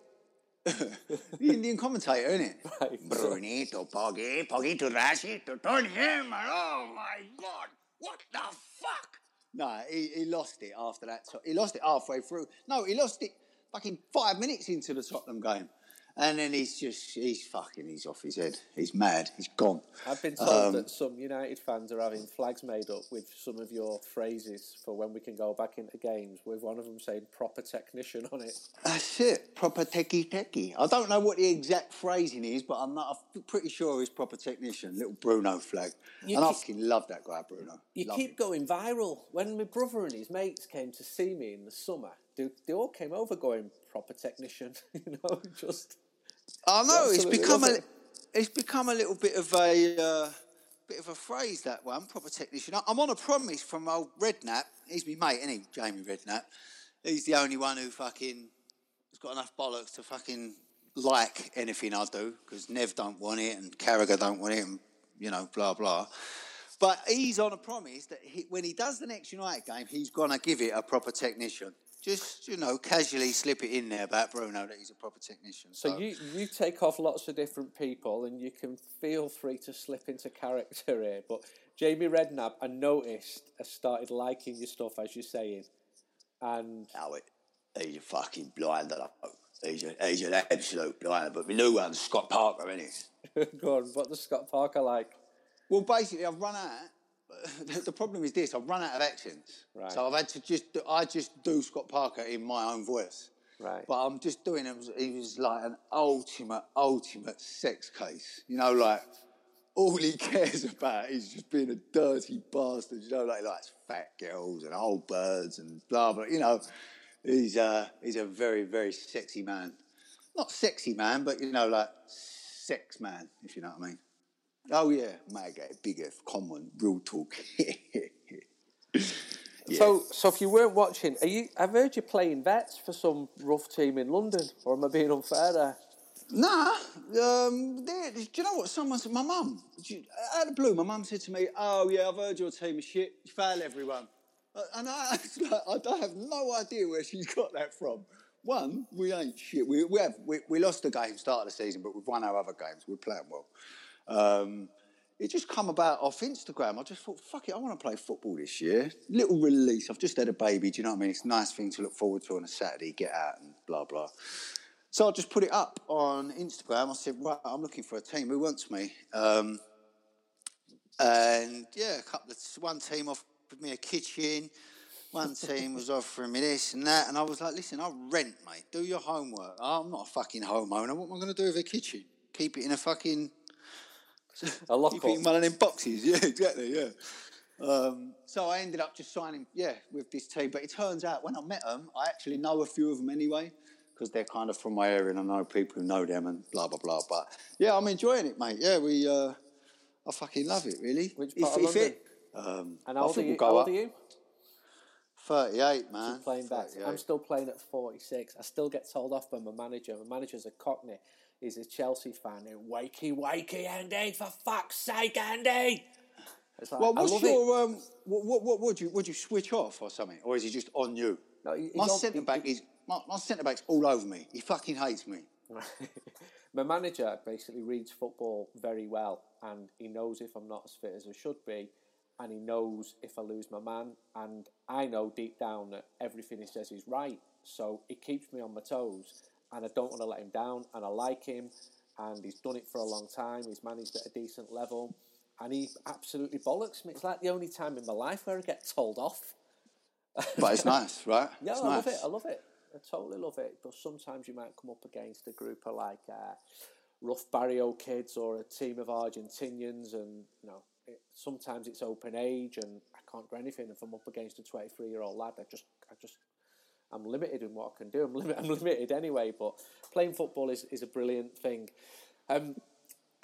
the Indian commentator, isn't it? Right. Brunito, Poggy, Poggy to Rashi, to Tony Him. Oh my God, what the fuck? No, he, he lost it after that. He lost it halfway through. No, he lost it fucking five minutes into the Tottenham game. And then he's just, he's fucking, he's off his head. He's mad. He's gone. I've been told Um, that some United fans are having flags made up with some of your phrases for when we can go back into games, with one of them saying "proper technician" on it. That's it, proper techie techie. I don't know what the exact phrasing is, but I'm not. I'm pretty sure he's proper technician. Little Bruno flag, You and I fucking love that guy, Bruno. You Love keep him. going viral. When my brother and his mates came to see me in the summer, they, they all came over going "proper technician," you know, just. I know it's become a. it. It's become a little bit of a uh, bit of a phrase that one, proper technician. I'm on a promise from old Redknapp. He's my mate, isn't he, Jamie Redknapp? He's the only one who fucking has got enough bollocks to fucking like anything I do because Nev don't want it and Carragher don't want it and you know blah blah. But he's on a promise that he, when he does the next United game, he's gonna give it a proper technician. Just you know, casually slip it in there about Bruno that he's a proper technician. So you you take off lots of different people, and you can feel free to slip into character here. But Jamie Redknapp, I noticed, has started liking your stuff as you're saying, and Now it, he's a fucking blinder. though. He's, a, he's an absolute blinder. But my new one's Scott Parker, isn't it? go on. What does Scott Parker like? Well, basically, I've run out. The problem is this: I've run out of accents, Right. so I've had to just. do- I just do Scott Parker in my own voice, Right. But I'm just doing him. He was like an ultimate, ultimate sex case. You know, like all he cares about is just being a dirty bastard. You know, like he likes fat girls and old birds and blah blah. You know, he's uh, he's a very, very sexy man. Not sexy man, but you know, like sex man, if you know what I mean. Oh yeah, my guy, big F, common, real talk. So, so if you weren't watching, are you? I've heard you playing vets for some rough team in London, or am I being unfair there? Nah, um, there, do you know what? Someone said, my mum, out of the blue, my mum said to me, "Oh yeah, I've heard your team is shit. You fail everyone," Uh, and I, I have no idea where she's got that from. One, we ain't shit. We, we have we, we lost the game start of the season, but we've won our other games. We're playing well. Um, it just come about off Instagram. I just thought, fuck it, I want to play football this year. Little release. I've just had a baby. Do you know what I mean? It's a nice thing to look forward to on a Saturday. Get out and blah blah. So I just put it up on Instagram. I said, right, I'm looking for a team. Who wants me? Um, and yeah, a couple of one team offered me a kitchen. One team was offering me this and that, and I was like, "Listen, I'll rent, mate. Do your homework. I'm not a fucking homeowner. What am I going to do with a kitchen? Keep it in a fucking A lock keep it in up. one of boxes. Yeah, exactly. Yeah. Um, so I ended up just signing, yeah, with this team. But it turns out when I met them, I actually know a few of them anyway because they're kind of from my area and I know people who know them and blah blah blah. But yeah, I'm enjoying it, mate. Yeah, we, uh, I fucking love it, really. Which part of London? um, And how old, are you, we'll go how old are you? 38, man. playing. 38. I'm still playing at 46. I still get told off by my manager. My manager's a Cockney. He's a Chelsea fan. Who, wakey, wakey, Andy! For fuck's sake, Andy! It's like, Well, what's your um? What, what what would you would you switch off or something, or is he just on you? No, my centre back is my, my centre back's all over me. He fucking hates me. my manager basically reads football very well, and he knows if I'm not as fit as I should be, and he knows if I lose my man, and I know deep down that everything he says is right. So it keeps me on my toes, and I don't want to let him down. And I like him, and he's done it for a long time. He's managed at a decent level, and he absolutely bollocks me. It's like the only time in my life where I get told off. But it's nice, right? Yeah, it's I love it. I love it. I totally love it. But sometimes you might come up against a group of like uh, rough barrio kids or a team of Argentinians, and you know, it, sometimes it's open age, and I can't do anything if I'm up against a 23 year old lad. I just, I just, I'm limited in what I can do. I'm, limit, I'm limited anyway. But playing football is, is a brilliant thing. Um,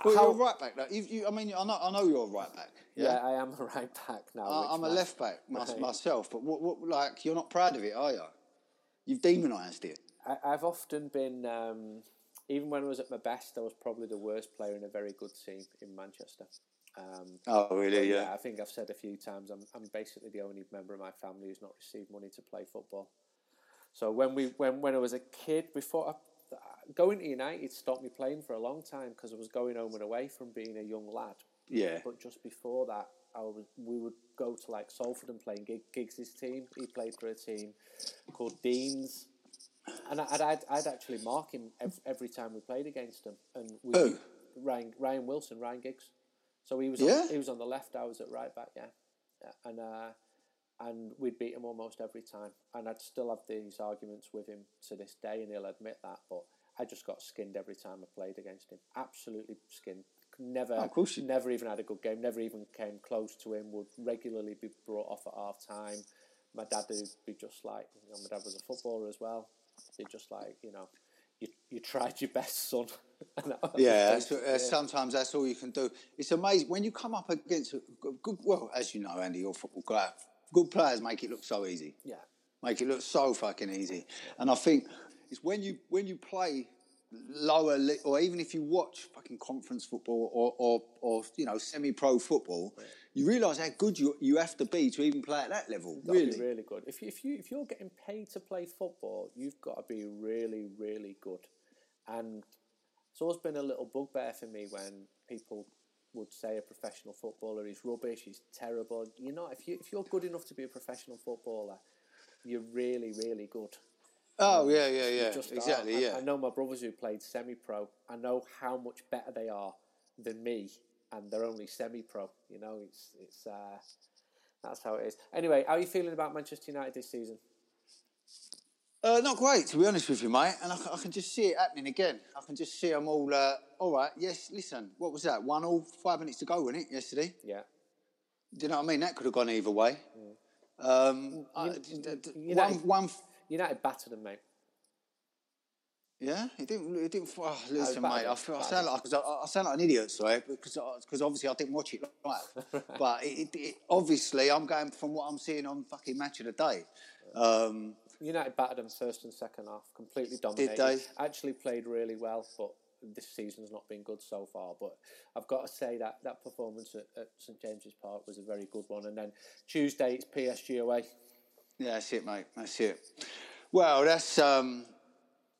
Well, how- you're a right back. Though. You, you, I mean, I know, I know you're a right back. yeah. Yeah, I am a right back now. I, I'm a left back Right. myself. But what, what, like, you're not proud of it, are you? you've demonised it. I, I've often been, um, even when I was at my best, I was probably the worst player in a very good team in Manchester. Um, Oh, really? yeah. Yeah. I think I've said a few times. I'm, I'm basically the only member of my family who's not received money to play football. So when we when when I was a kid, before I, going to United stopped me playing for a long time because I was going home and away from being a young lad. Yeah. But just before that, I was we would go to like Salford and play in Gig, Giggs' team. He played for a team called Deans. And I'd, I'd, I'd actually mark him every, every time we played against him. And we, Who? Ryan Ryan Wilson, Ryan Giggs. So he was Yeah? on, he was on the left. I was at right back. Yeah, yeah. and uh, and we'd beat him almost every time. And I'd still have these arguments with him to this day, and he'll admit that. But I just got skinned every time I played against him. Absolutely skinned. Never, of course never even had a good game. Never even came close to him. Would regularly be brought off at half time. My dad would be just like, you know, my dad was a footballer as well. He'd just like, you know, you you tried your best, son. Yeah, that's, uh, sometimes that's all you can do. It's amazing when you come up against a good, good well, as you know, Andy, you're a football guy. Good players make it look so easy. yeah. make it look so fucking easy. And I think it's when you when you play lower li- or even if you watch fucking conference football or or, or you know semi pro football, you realise how good you you have to be to even play at that level. Gotta Really, really good. If you, if you if you're getting paid to play football, you've got to be really really good. And it's always been a little bugbear for me when people would say a professional footballer is rubbish, he's terrible. You're not. If you if you're good enough to be a professional footballer, you're really really good. Oh yeah, yeah, yeah, just are. exactly. I, Yeah, I know my brothers who played semi-pro. I know how much better they are than me, and they're only semi-pro. You know, it's it's uh, that's how it is. Anyway, how are you feeling about Manchester United this season? Uh, not great, to be honest with you, mate. And I, can- I can just see it happening again. I can just see them all. Uh, all right, yes. Listen, what was that? One all, five minutes to go, wasn't it? Yesterday. Yeah, Do you know what I mean? That could have gone either way. Um, I- You- d- d- you one, United battered them, mate. Yeah, it didn't. It didn't. Oh, listen, bad, mate. I, feel, I sound like I, I sound like an idiot, sorry, because because obviously I didn't watch it live. but it, it, it, obviously, I'm going from what I'm seeing on fucking match of the day. Um, United battered them first and second half, completely dominated. they? Actually played really well, but this season's not been good so far. But I've got to say that that performance at, at St James's Park was a very good one. And then Tuesday it's PSG away. yeah, that's it, mate. That's it. Well, that's um,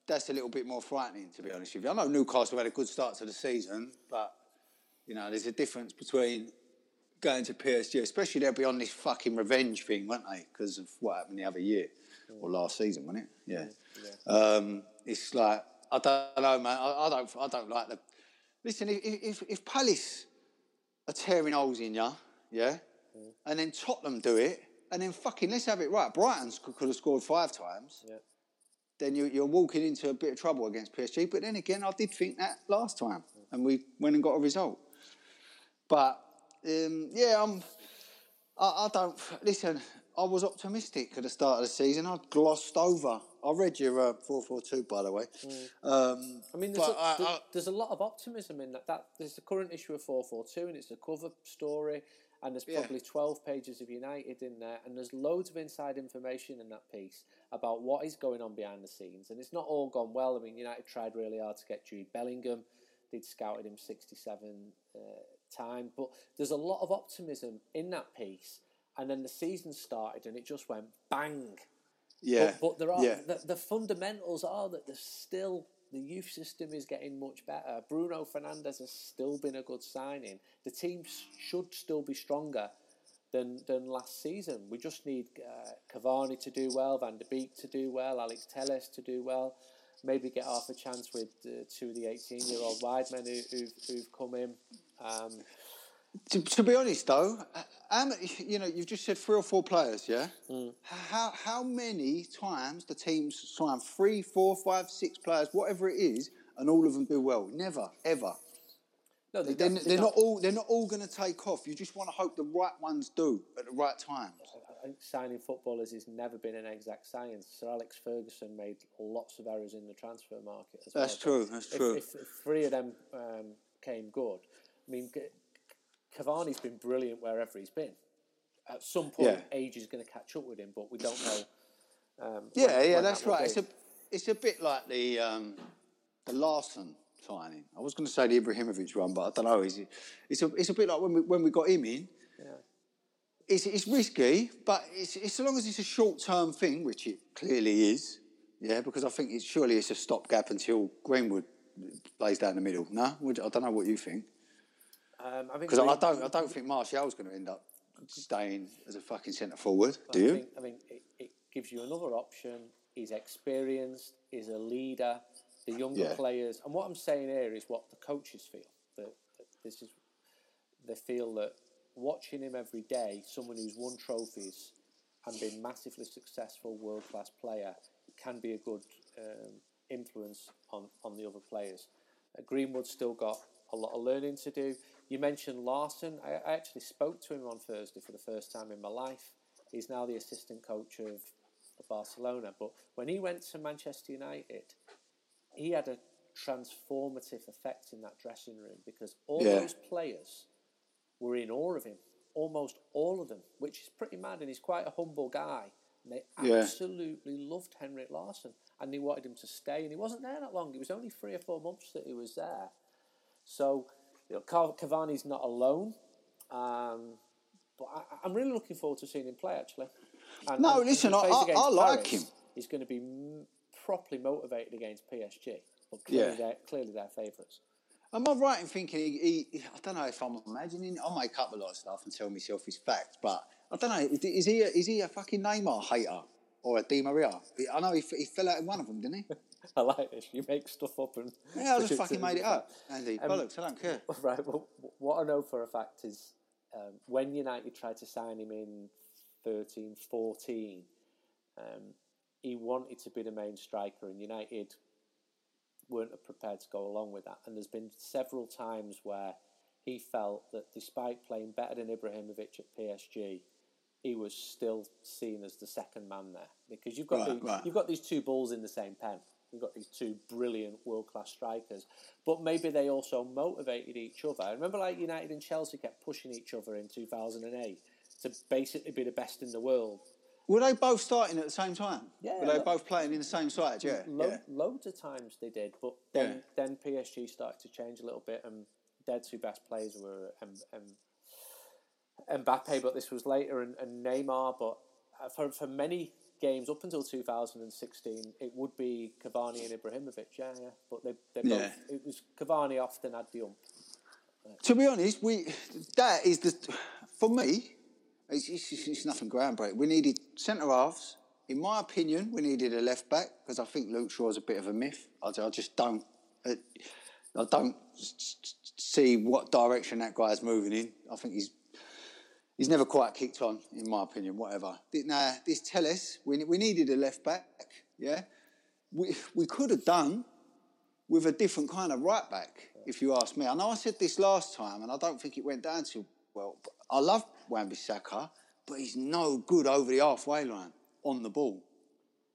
that's a little bit more frightening, to be honest with you. I know Newcastle had a good start to the season, but you know, there's a difference between going to PSG, especially they'll be on this fucking revenge thing, won't they? Because of what happened the other year or last season, wasn't it? Yeah. Um, it's like I don't know, man. I, I don't. I don't like the. Listen, if if, if Palace are tearing holes in you, yeah, and then Tottenham do it, and then fucking let's have it right. Brighton could, could have scored five times. Yeah. Then you, you're walking into a bit of trouble against PSG. But then again, I did think that last time, and we went and got a result. But um, yeah, I'm. I, I don't listen. I was optimistic at the start of the season. I glossed over. I read your uh, four four two, by the way. Um, I mean, there's, a, I- there's, there's a lot of optimism in that. That there's the current issue of four four two, and it's a cover story, and there's Yeah. probably twelve pages of United in there, and there's loads of inside information in that piece about what is going on behind the scenes, and it's not all gone well. I mean, United tried really hard to get Jude Bellingham. They'd scouted him sixty-seven uh, times, but there's a lot of optimism in that piece. And then the season started, and it just went bang. yeah, But, but there are yeah. the, the fundamentals are that there's still the youth system is getting much better. Bruno Fernandes has still been a good signing. The team should still be stronger than than last season. We just need uh, Cavani to do well, Van der Beek to do well, Alex Telles to do well. Maybe get half a chance with uh, two of the 18 year old wide men who, who've, who've come in. Um, To, to be honest, though, many, you know, you've just said three or four players, yeah. How how many times the teams sign three, four, five, six players, whatever it is, and all of them do well? Never, ever. no, they they they're don't- all they're not all going to take off. You just want to hope the right ones do at the right times. I think signing footballers has never been an exact science. Sir Alex Ferguson made lots of errors in the transfer market as That's well. true, that's if, true. If, if three of them um, came good, I mean, Cavani's been brilliant wherever he's been. At some point, Yeah. age is going to catch up with him, but we don't know Um, Yeah, when- yeah, when that's that right. be. It's a, it's a bit like the um, the Larsson signing. I was going to say the Ibrahimovic one, but I don't know. It's, it's a it's a bit like when we when we got him in. It's, it's risky, but it's, it's so long as it's a short term thing, which it clearly is. Yeah, because I think it's surely it's a stopgap until Greenwood plays down the middle. No, I don't know what you think Um, I think because I, don't I don't think Martial's going to end up staying as a fucking centre forward. Do I you? Think, I think it, it gives you another option. He's experienced. He's a leader. The younger Yeah. players, and what I'm saying here is what the coaches feel. That, that this is, they feel that watching him every day, someone who's won trophies and been massively successful, world class player, can be a good um, influence on on the other players. Uh, Greenwood's still got a lot of learning to do. You mentioned Larsson. I, I actually spoke to him on Thursday for the first time in my life. He's now the assistant coach of, of Barcelona. But when he went to Manchester United, he had a transformative effect in that dressing room because all Yeah. those players were in awe of him, almost all of them, which is pretty mad. And he's quite a humble guy. And they Yeah. absolutely loved Henrik Larsson and they wanted him to stay. And he wasn't there that long. It was only three or four months that he was there. So, you know, Cavani's not alone. Um, but I, I'm really looking forward to seeing him play, actually. And, No, listen, I- I- I like Paris, him. He's going to be m- properly motivated against PSG. But clearly, Yeah. they're, clearly they're favourites. Am I right in thinking he, he, I don't know if I'm imagining. I make up a lot of stuff and tell myself it's fact, but I don't know. Is he a, is he a fucking Neymar hater or a Di Maria? I know he, he fell out in one of them, didn't he? I like this. You make stuff up and Yeah, I just fucking made it up, Andy. Um, Bollocks, I don't care. Right. Well, what I know for a fact is um, when United tried to sign him in 13, 14, um, he wanted to be the main striker, and United weren't prepared to go along with that. And there's been several times where he felt that despite playing better than Ibrahimovic at PSG, he was still seen as the second man there because you've got Right, the, right. you've got these two balls in the same pen. You've got these two brilliant world class strikers, but maybe they also motivated each other. I remember like United and Chelsea kept pushing each other in 2008 to basically be the best in the world. Were they both starting at the same time? Yeah, Were they both playing in the same side? Yeah. Lo- yeah. Loads of times they did, but then Yeah. then PSG started to change a little bit, and their two best players were um, um, Mbappe, but this was later, and, and Neymar. But uh, for for many games up until 2016, it would be Cavani and Ibrahimovic. Yeah, yeah. But they they both Yeah. it was Cavani often had the ump. To be honest, we that is the for me. It's, it's, it's nothing groundbreaking. We needed centre halves. In my opinion, we needed a left back because I think Luke Shaw's a bit of a myth. I, I just don't. Uh, I don't see what direction that guy's moving in. I think he's he's never quite kicked on, in my opinion. Whatever. Now this Telles, we we needed a left back. Yeah, we we could have done with a different kind of right back, if you ask me. I know I said this last time, and I don't think it went down too well. I love Wan-Bissaka, but he's no good over the halfway line on the ball.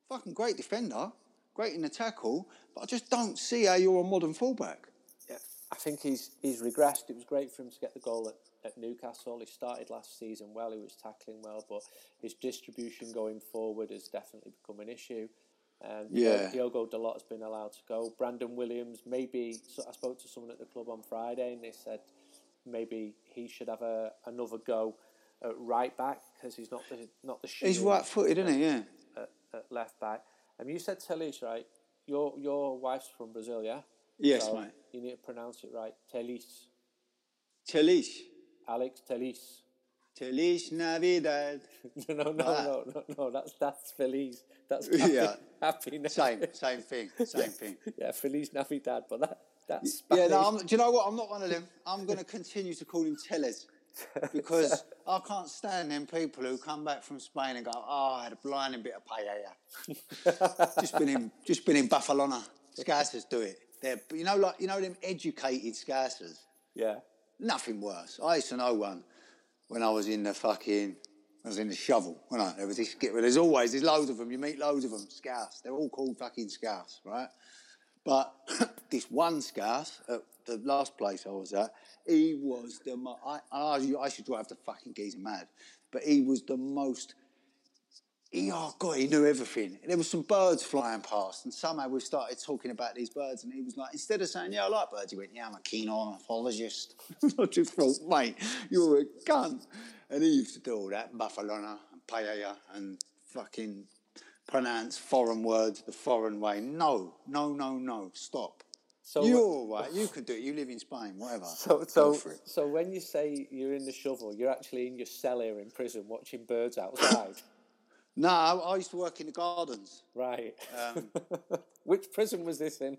Fucking great defender, great in the tackle, but I just don't see how you're a modern fullback. Yeah, I think he's he's regressed. It was great for him to get the goal at, at Newcastle. He started last season well. He was tackling well, but his distribution going forward has definitely become an issue. Um, Yeah. Diogo Dalot has been allowed to go. Brandon Williams, maybe. So I spoke to someone at the club on Friday, and they said maybe he should have a, another go at right back because he's not the not the. He's right-footed, isn't he? Yeah. At, at left back. Um, you said Telis, right? Your your wife's from Brazil, yeah? Yes, So mate. You need to pronounce it right. Telis. Telis. Alex Telis. Telis Navidad. no, no, no, Ah. no, no, no. That's that's Feliz. That's Yeah. happy, Navidad. Same, same thing, same thing. Yeah, Feliz Navidad. But that that's Yeah, no, I'm, do you know what? I'm not one of them. I'm going to continue to call him Tellers because I can't stand them people who come back from Spain and go, "Oh, I had a blinding bit of paella." just been in, just been in Barcelona. Scousers do it. They're, you know, like you know them educated Scousers. yeah. Nothing worse. I used to know one when I was in the fucking. I was in the shovel. When I there was this, there's always there's loads of them. You meet loads of them. Scouts. They're all called fucking Scouts, right? But this one Scouse at the last place I was at, he was the mo- I, I, I should drive the fucking geezer mad, but he was the most he, oh God, he knew everything. There was some birds flying past, and somehow we started talking about these birds, and he was like, instead of saying, yeah, I like birds, he went, yeah, I'm a keen ornithologist. I just thought, mate, you're a cunt. And he used to do all that, Buffalona and Paella and fucking pronounce foreign words the foreign way. No, no, no, no, stop. So you're all right. You could do it. You live in Spain, whatever. So, so, so when you say you're in the shovel, you're actually in your cell here in prison watching birds outside, No, I I used to work in the gardens. right? Um, Which prison was this in?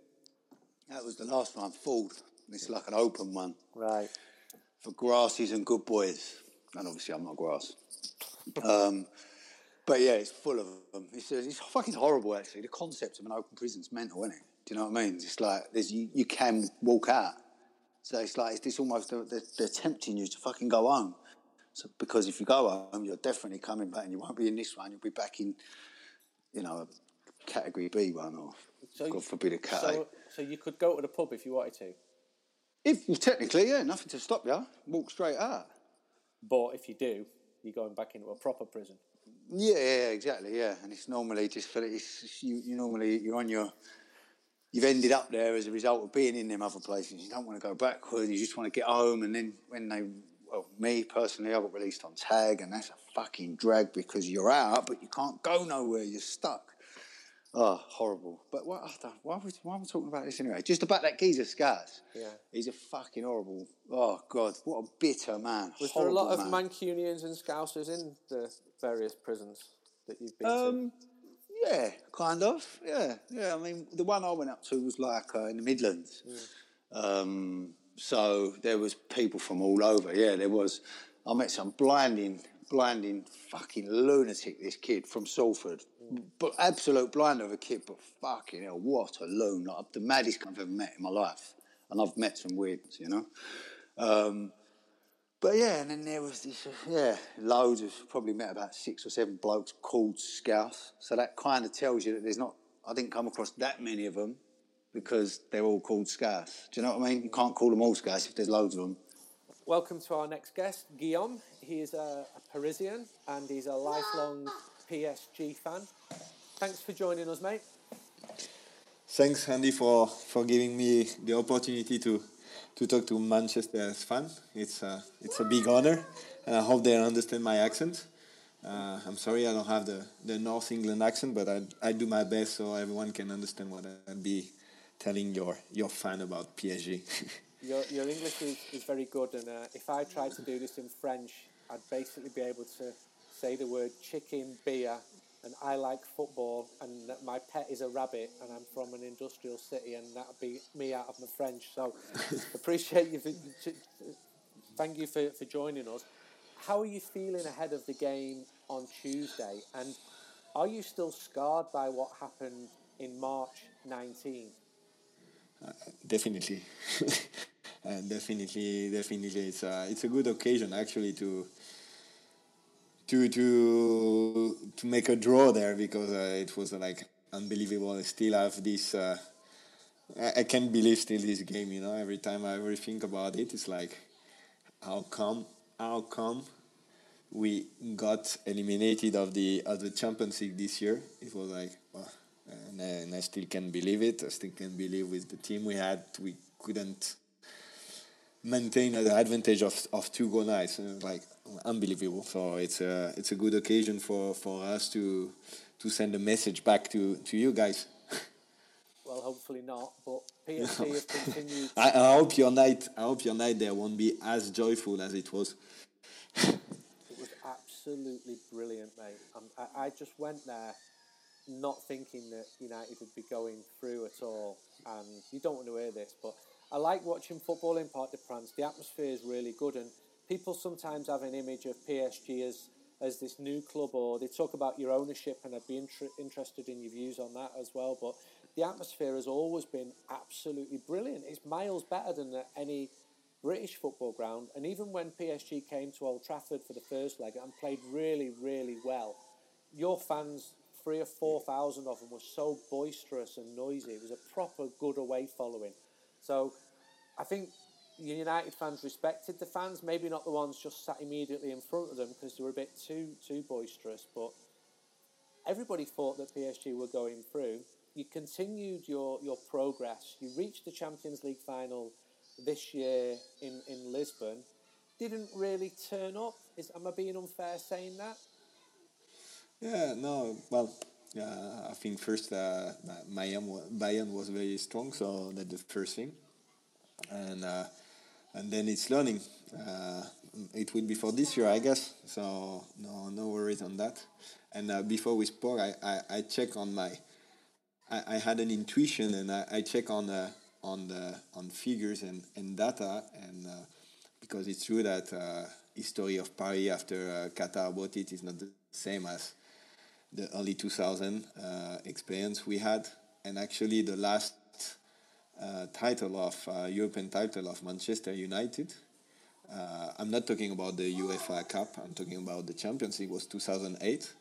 that was the last one, Ford. It's like an open one Right. for grasses and good boys. And obviously, I'm not grass. Um, but yeah, it's full of them. It's, it's fucking horrible, actually. The concept of an open prison's mental, isn't it? Do you know what I mean? It's like there's, you, you can walk out. So it's like it's, it's almost they're, they're tempting you to fucking go home. So because if you go home, you're definitely coming back, and you won't be in this one. You'll be back in, you know, a category B one, or So God forbid a cat. So, so you could go to the pub if you wanted to, If well, technically, yeah, nothing to stop you. Walk straight out. but if you do, you're going back into a proper prison. Yeah, yeah, exactly. Yeah, and it's normally just for it's, it's you. You normally you're on your. You've ended up there as a result of being in them other places. You don't want to go backwards. You just want to get home, and then when they, well, me personally, I got released on tag, and that's a fucking drag because you're out, but you can't go nowhere. You're stuck. Oh, horrible. But what, why, are we, why am I talking about this anyway? Just about that geezer Scars. Yeah. He's a fucking horrible. Oh God, what a bitter man. Was there a lot Horrible of man. Mancunians and Scousers in the various prisons that you've been to? Um, yeah, kind of. Yeah, yeah. I mean, the one I went up to was like uh, in the Midlands. Um, so there was people from all over. Yeah, there was. I met some blinding, blinding fucking lunatic. This kid from Salford, but absolute blind of a kid. But fucking hell, what a loon! Like the maddest I've ever met in my life, and I've met some weirds, you know. Um, but yeah, and then there was this, yeah, loads of, probably met about six or seven blokes called Scouts. So that kind of tells you that there's not, I didn't come across that many of them because they're all called Scouts. Do you know what I mean? You can't call them all Scouts if there's loads of them. Welcome to our next guest, Guillaume. He is a, a Parisian and he's a lifelong PSG fan. Thanks for joining us, mate. Thanks, Andy, for, for giving me the opportunity to, to talk to Manchester fan. It's a, it's a big honor, and I hope they understand my accent. Uh, I'm sorry I don't have the, the North England accent, but I, I do my best so everyone can understand what I'd be telling your, your fan about PSG. Your, your English is, is very good, and uh, if I tried to do this in French, I'd basically be able to say the word chicken, beer, and I like football, and my pet is a rabbit, and I'm from an industrial city, and that'd be me out of my French. So appreciate you. For, thank you for, for joining us. How are you feeling ahead of the game on Tuesday? And are you still scarred by what happened in March 19? Definitely, uh, definitely, definitely. It's a it's a good occasion actually to to to to make a draw there because uh, it was uh, like unbelievable. I still have this. Uh, I, I can't believe still this game. You know, every time I ever think about it, it's like, how come? How come? We got eliminated of the of the Champions League this year. It was like, and, I- and I still can't believe it. I still can't believe with the team we had, we couldn't maintain the advantage of, of two goal nights. And like unbelievable. So it's a it's a good occasion for, for us to to send a message back to, to you guys. Well, hopefully not, but PSG have continued. I, I hope your night I hope your night there won't be as joyful as it was. It was absolutely brilliant, mate. Um, I, I just went there not thinking that United would be going through at all. And you don't want to hear this, but I like watching football in Parc des Princes. The atmosphere is really good, and people sometimes have an image of PSG as as this new club, or they talk about your ownership, and I'd be inter- interested in your views on that as well. But the atmosphere has always been absolutely brilliant. It's miles better than any British football ground. And even when PSG came to Old Trafford for the first leg and played really, really well, your fans, three or four thousand of them, were so boisterous and noisy. It was a proper good away following. So I think United fans respected the fans, maybe not the ones just sat immediately in front of them because they were a bit too too boisterous. But everybody thought that PSG were going through. You continued your, your progress. You reached the Champions League final this year in, in Lisbon. Didn't really turn up. Is am I being unfair saying that? Yeah, no, well, uh, I think first uh, Bayern, Bayern was very strong, so that's the first thing, and uh, and then it's learning. Uh, it will be for this year, I guess. So no, no worries on that. And uh, before we spoke, I, I, I check on my, I, I had an intuition, and I, I check on uh, on the on figures and, and data, and because it's true that history of Paris after Qatar bought it is not the same as the early 2000 uh, experience we had, and actually the last uh, title of uh, European title of Manchester United. Uh, I'm not talking about the UEFA Cup. I'm talking about the Champions League. Was 2008,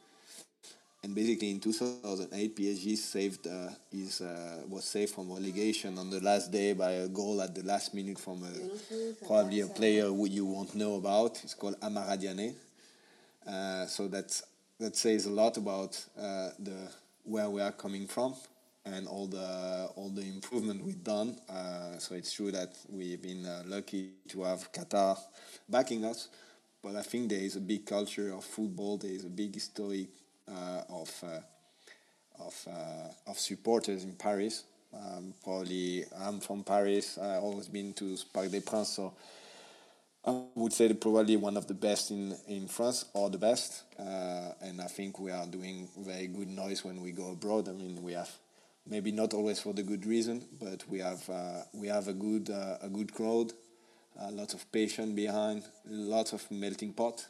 and basically in 2008, PSG saved uh, is uh, was saved from relegation on the last day by a goal at the last minute from a, probably a player who you won't know about. It's called Amara Diané. so that's that says a lot about uh, the where we are coming from and all the all the improvement we've done. Uh, so it's true that we've been uh, lucky to have Qatar backing us, but I think there is a big culture of football. There is a big history uh, of uh, of uh, of supporters in Paris. Um, probably I'm from Paris. I've always been to Parc des Princes, so I would say probably one of the best in, in France or the best. Uh, and I think we are doing very good noise when we go abroad. I mean, we have maybe not always for the good reason, but we have uh, we have a good uh, a good crowd, a lot of patience behind, lots of melting pot.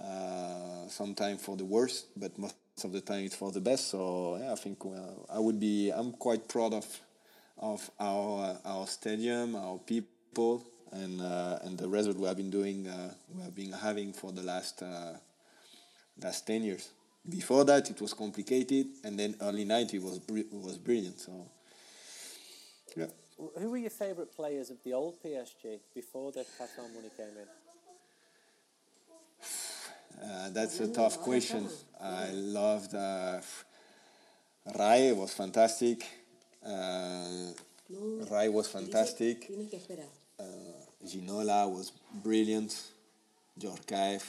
Uh, sometimes for the worst, but most of the time it's for the best. So yeah, I think I would be. I'm quite proud of of our our stadium, our people and uh, and the result we have been doing uh, we have been having for the last uh, last ten years. Before that, it was complicated, and then early '90 was was brilliant. So, yeah. Who were your favourite players of the old PSG before the Qatar money came in? Uh, that's a tough question. I loved uh, Rai was fantastic. Uh, Rai was fantastic. Uh, Ginola was brilliant. Djorkaeff,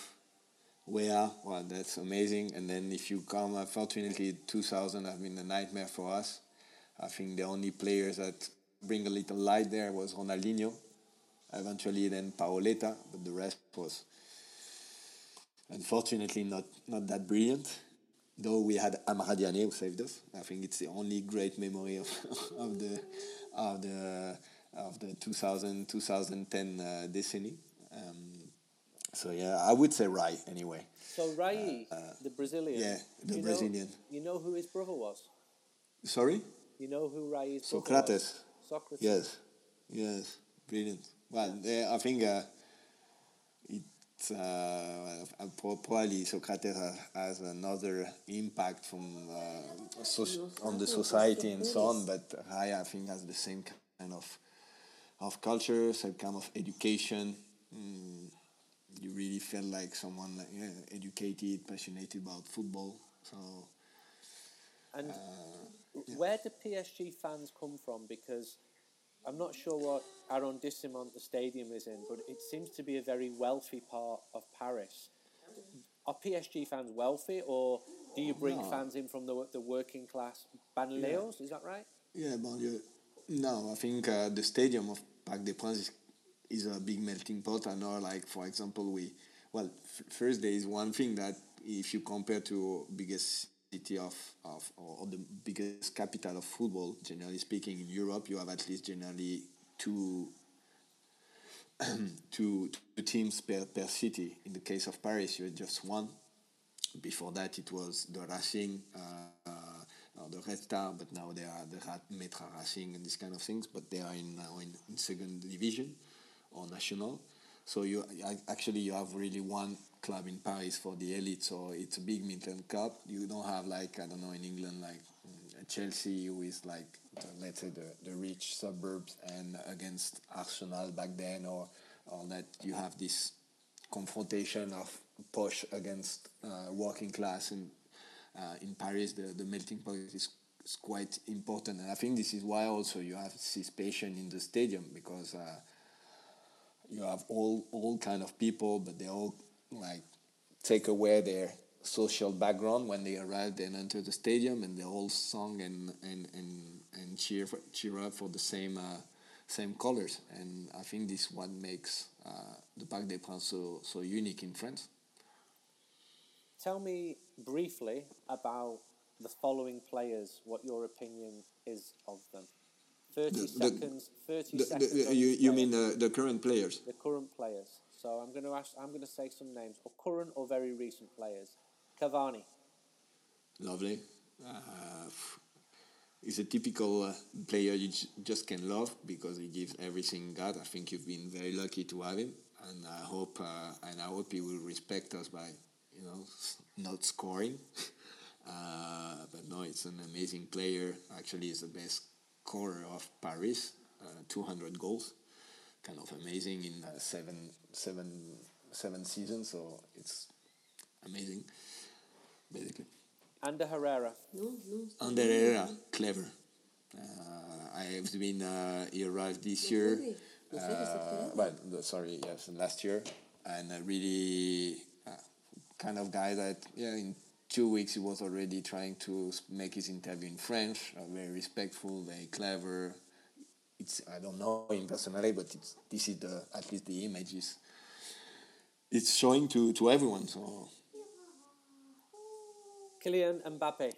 Weah, well, that's amazing. And then if you come, unfortunately, 2000 have been a nightmare for us. I think the only players that bring a little light there was Ronaldinho, eventually then Pauleta, but the rest was unfortunately not, not that brilliant. Though we had Amara Diané who saved us. I think it's the only great memory of, of the of the of the 2000 2010 uh, decenny. Um, so yeah, I would say Rai anyway. So Rai, uh, uh, the Brazilian. Yeah, the you Brazilian. Know, you know who his brother was? Sorry. You know who Rai's Socrates. Socrates. Yes, yes, brilliant. Well, I think uh, it's uh, probably Socrates has another impact from uh, so on the society and so on, but Rai I think has the same kind of of culture, some kind of education. Mm, you really felt like someone like, yeah, educated, passionate about football. So. And uh, yeah. where do PSG fans come from? Because I'm not sure what arrondissement the stadium is in, but it seems to be a very wealthy part of Paris. Are PSG fans wealthy, or do you bring no. fans in from the the working class banlieues? Yeah. Is that right? Yeah, banlieue. No, I think uh, the stadium of Parc des Princes is, is, a big melting pot. I know, like for example, we well, first there is one thing that if you compare to biggest city of, of or, the biggest capital of football, generally speaking, in Europe, you have at least generally two two, two teams per, per city. In the case of Paris, you had just one. Before that, it was the Racing. Uh, the Red Star, but now they are the Matra Racing and these kind of things, but they are in now in, in second division or national. So you actually you have really one club in Paris for the elite. So it's a big Midland Cup. You don't have like I don't know in England like mm, Chelsea is like the, let's say the, the rich suburbs and against Arsenal back then or or that you have this confrontation of posh against uh, working class and uh, in Paris, the, the melting point is, is quite important. And I think this is why also you have this passion in the stadium because uh, you have all all kind of people, but they all like take away their social background when they arrive and enter the stadium, and they all song and and and, and cheer for, cheer up for the same uh, same colors. And I think this what makes uh, the Parc des Princes so so unique in France. Tell me briefly about the following players. What your opinion is of them? Thirty The- the- seconds. Thirty The, seconds. the, you you mean the, the current players? the current players? So I'm going to ask. I'm going to say some names, or current or very recent players. Cavani, Lovely. Uh, he's a typical uh, player you j- just can love because he gives everything God. I think you've been very lucky to have him, and I hope uh, and I hope he will respect us by you know not scoring. uh, but no, it's an amazing player. Actually, he's the best scorer of Paris. Uh, 200 goals, kind of amazing in uh, seven seven seven seasons. So it's amazing, basically. Ander Herrera, Ander Herrera, clever. Uh, I've been. Uh, he arrived this year. Uh, well, sorry, yes, last year, and uh, really kind of guy that yeah, in two weeks he was already trying to make his interview in French. Uh, very respectful, very clever. It's I don't know him personally, but it's this is the at least the image is. It's showing to to everyone. So Kylian Mbappe,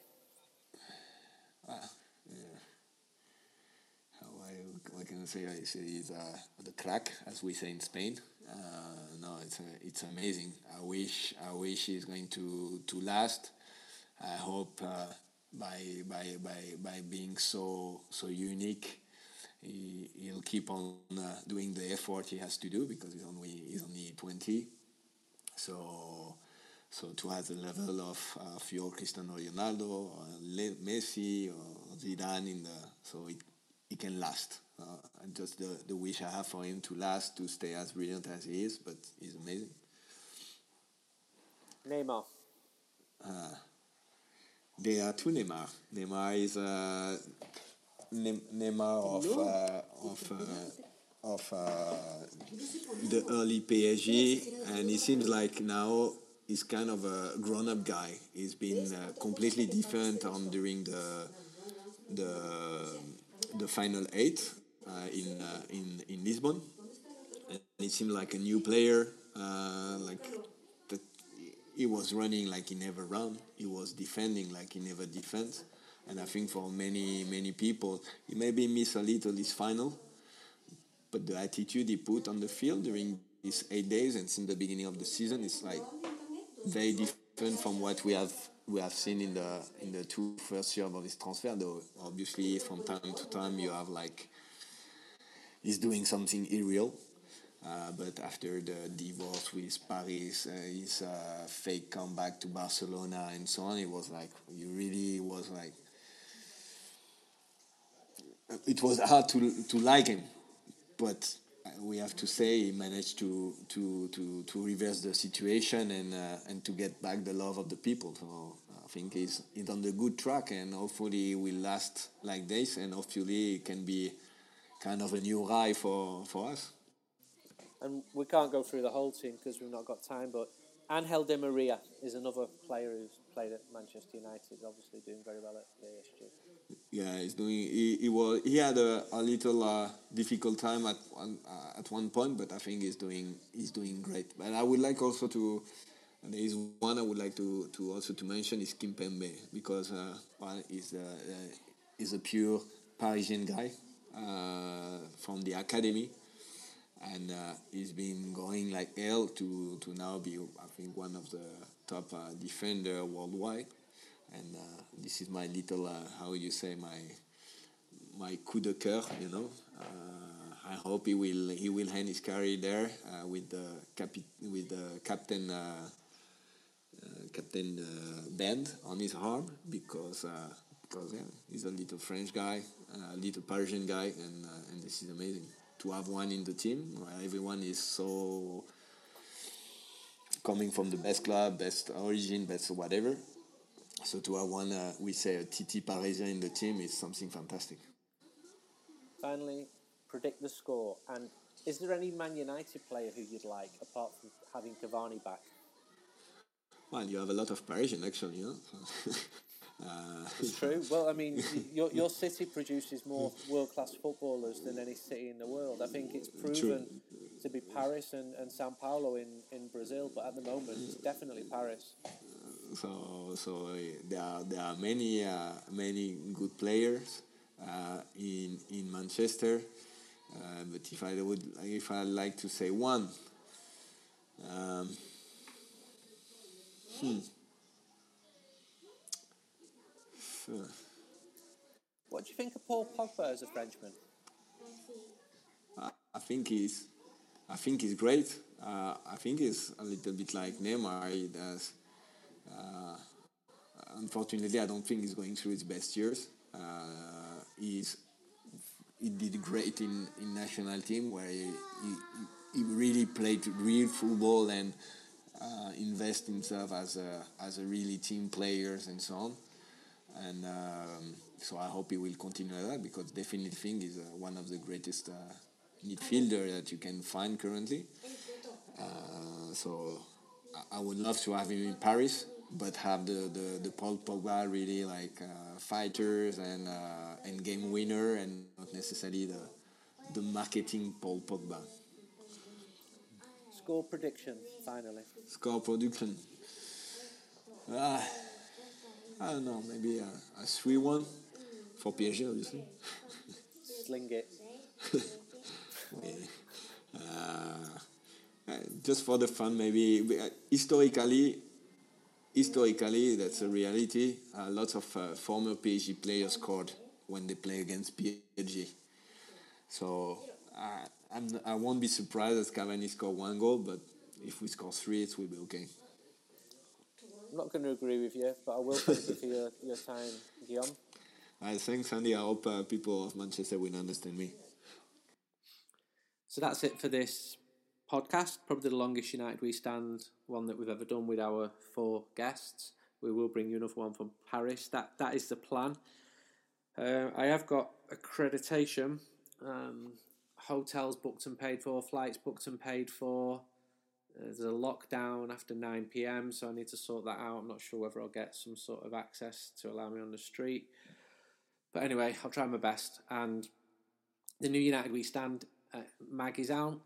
Yeah, how I, what can I say? I say he's uh, the crack, as we say in Spain. Uh, no, it's uh, it's amazing. I wish I wish he's going to to last. I hope uh, by by by by being so so unique, he he'll keep on uh, doing the effort he has to do because he's only he's only twenty. So, so to have the level of of your Cristiano Ronaldo or Messi or Zidane in the so it it can last. Uh, and just the, the wish I have for him to last, to stay as brilliant as he is, but he's amazing. Neymar, There are two Neymar. Neymar is uh, Ne- Neymar of uh, of uh, of uh, the early PSG, and he seems like now he's kind of a grown-up guy. He's been uh, completely different on during the the the final eight uh, in uh, in in Lisbon. And it seemed like a new player, uh, like that. He was running like he never ran. He was defending like he never defends. And I think for many many people, he maybe missed a little this final, but the attitude he put on the field during these eight days and since the beginning of the season is like very different from what we have we have seen in the in the two first years of his transfer. Though obviously from time to time you have like he's doing something irreal. Uh, but after the divorce with Paris, uh, his uh, fake comeback to Barcelona and so on, it was like you really was like it was hard to to like him, but we have to say he managed to to to, to reverse the situation and uh, and to get back the love of the people. So I think he's he's on the good track, and hopefully he will last like this, and hopefully it can be kind of a new guy for for us. and we can't go through the whole team because we've not got time. But Angel Di Maria is another player who's played at Manchester United, obviously doing very well at PSG. Yeah, he's doing. He, he was. He had a, a little uh, difficult time at one uh, at one point, but I think he's doing he's doing great. But I would like also to. and There is one I would like to, to also to mention is Kimpembe because uh, one is a uh, is a pure Parisian guy uh, from the academy, and uh, he's been going like hell to to now be I think one of the top uh, defender worldwide. And uh, this is my little uh, how you say my my coup de cœur you know. Uh, I hope he will he will end his career there uh, with the capi- with the captain uh, uh, captain uh, band on his arm because uh, because yeah, he's a little French guy a little Parisian guy and uh, and this is amazing to have one in the team where everyone is so coming from the best club best origin best whatever so to have one, uh, we say a titi Parisien in the team is something fantastic. Finally, predict the score. And is there any Man United player who you'd like apart from having Cavani back? Well, you have a lot of Parisian actually, know. uh, it's true. Well, I mean, your, your city produces more world class footballers than any city in the world. I think it's proven true. to be Paris and, and Sao Paulo in, in Brazil, but at the moment, it's definitely Paris. So, so uh, there are there are many uh, many good players uh, in in Manchester. Uh, but if I would if I like to say one. Um, Hmm. What do you think of Paul Pogba as a Frenchman? I think he's, I think he's great. Uh, I think he's a little bit like Neymar. He does. Uh, unfortunately, I don't think he's going through his best years. Uh, he's he did great in, in national team where he, he, he really played real football and uh, invest himself as a as a really team players and so on. And um, so I hope he will continue that because definitely thing is uh, one of the greatest uh, midfielder that you can find currently. Uh, so I, I would love to have him in Paris, but have the, the, the Paul Pogba really like uh, fighters and uh, and game winner and not necessarily the the marketing Paul Pogba. Score prediction, finally. Score prediction. Uh, I don't know, maybe a, a 3 1 for PSG, obviously. Sling it. uh, just for the fun, maybe. Uh, historically, historically, that's a reality. Uh, lots of uh, former PSG players scored when they play against PSG. So uh, I'm, I won't be surprised if Cavani score one goal, but if we score three, it will be okay. I'm not going to agree with you, but I will thank you for your, your time, Guillaume. I thanks, Andy. I hope uh, people of Manchester will understand me. So that's it for this podcast. Probably the longest United We Stand one that we've ever done with our four guests. We will bring you another one from Paris. That that is the plan. Uh, I have got accreditation. Um, hotels booked and paid for, flights booked and paid for. Uh, there's a lockdown after 9 pm, so I need to sort that out. I'm not sure whether I'll get some sort of access to allow me on the street. But anyway, I'll try my best. And the new United We Stand uh, mag is out.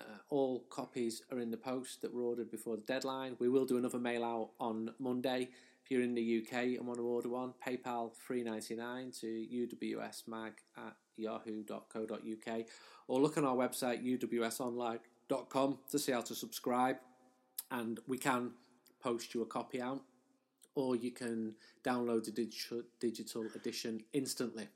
Uh, all copies are in the post that were ordered before the deadline. We will do another mail out on Monday. If you're in the UK and want to order one, PayPal three ninety nine to uwsmag at yahoo.co.uk or look on our website uwsonline.com to see how to subscribe and we can post you a copy out or you can download the digital, digital edition instantly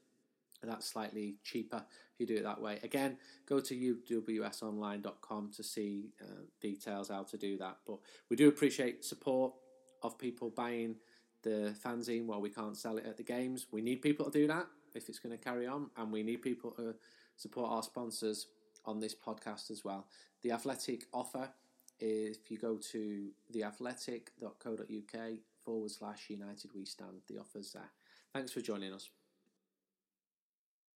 And that's slightly cheaper if you do it that way again go to uwsonline.com to see uh, details how to do that but we do appreciate support of people buying the fanzine while we can't sell it at the games we need people to do that if it's going to carry on, and we need people to support our sponsors on this podcast as well. The Athletic offer, if you go to theathletic.co.uk forward slash United We Stand, the offer's there. Thanks for joining us.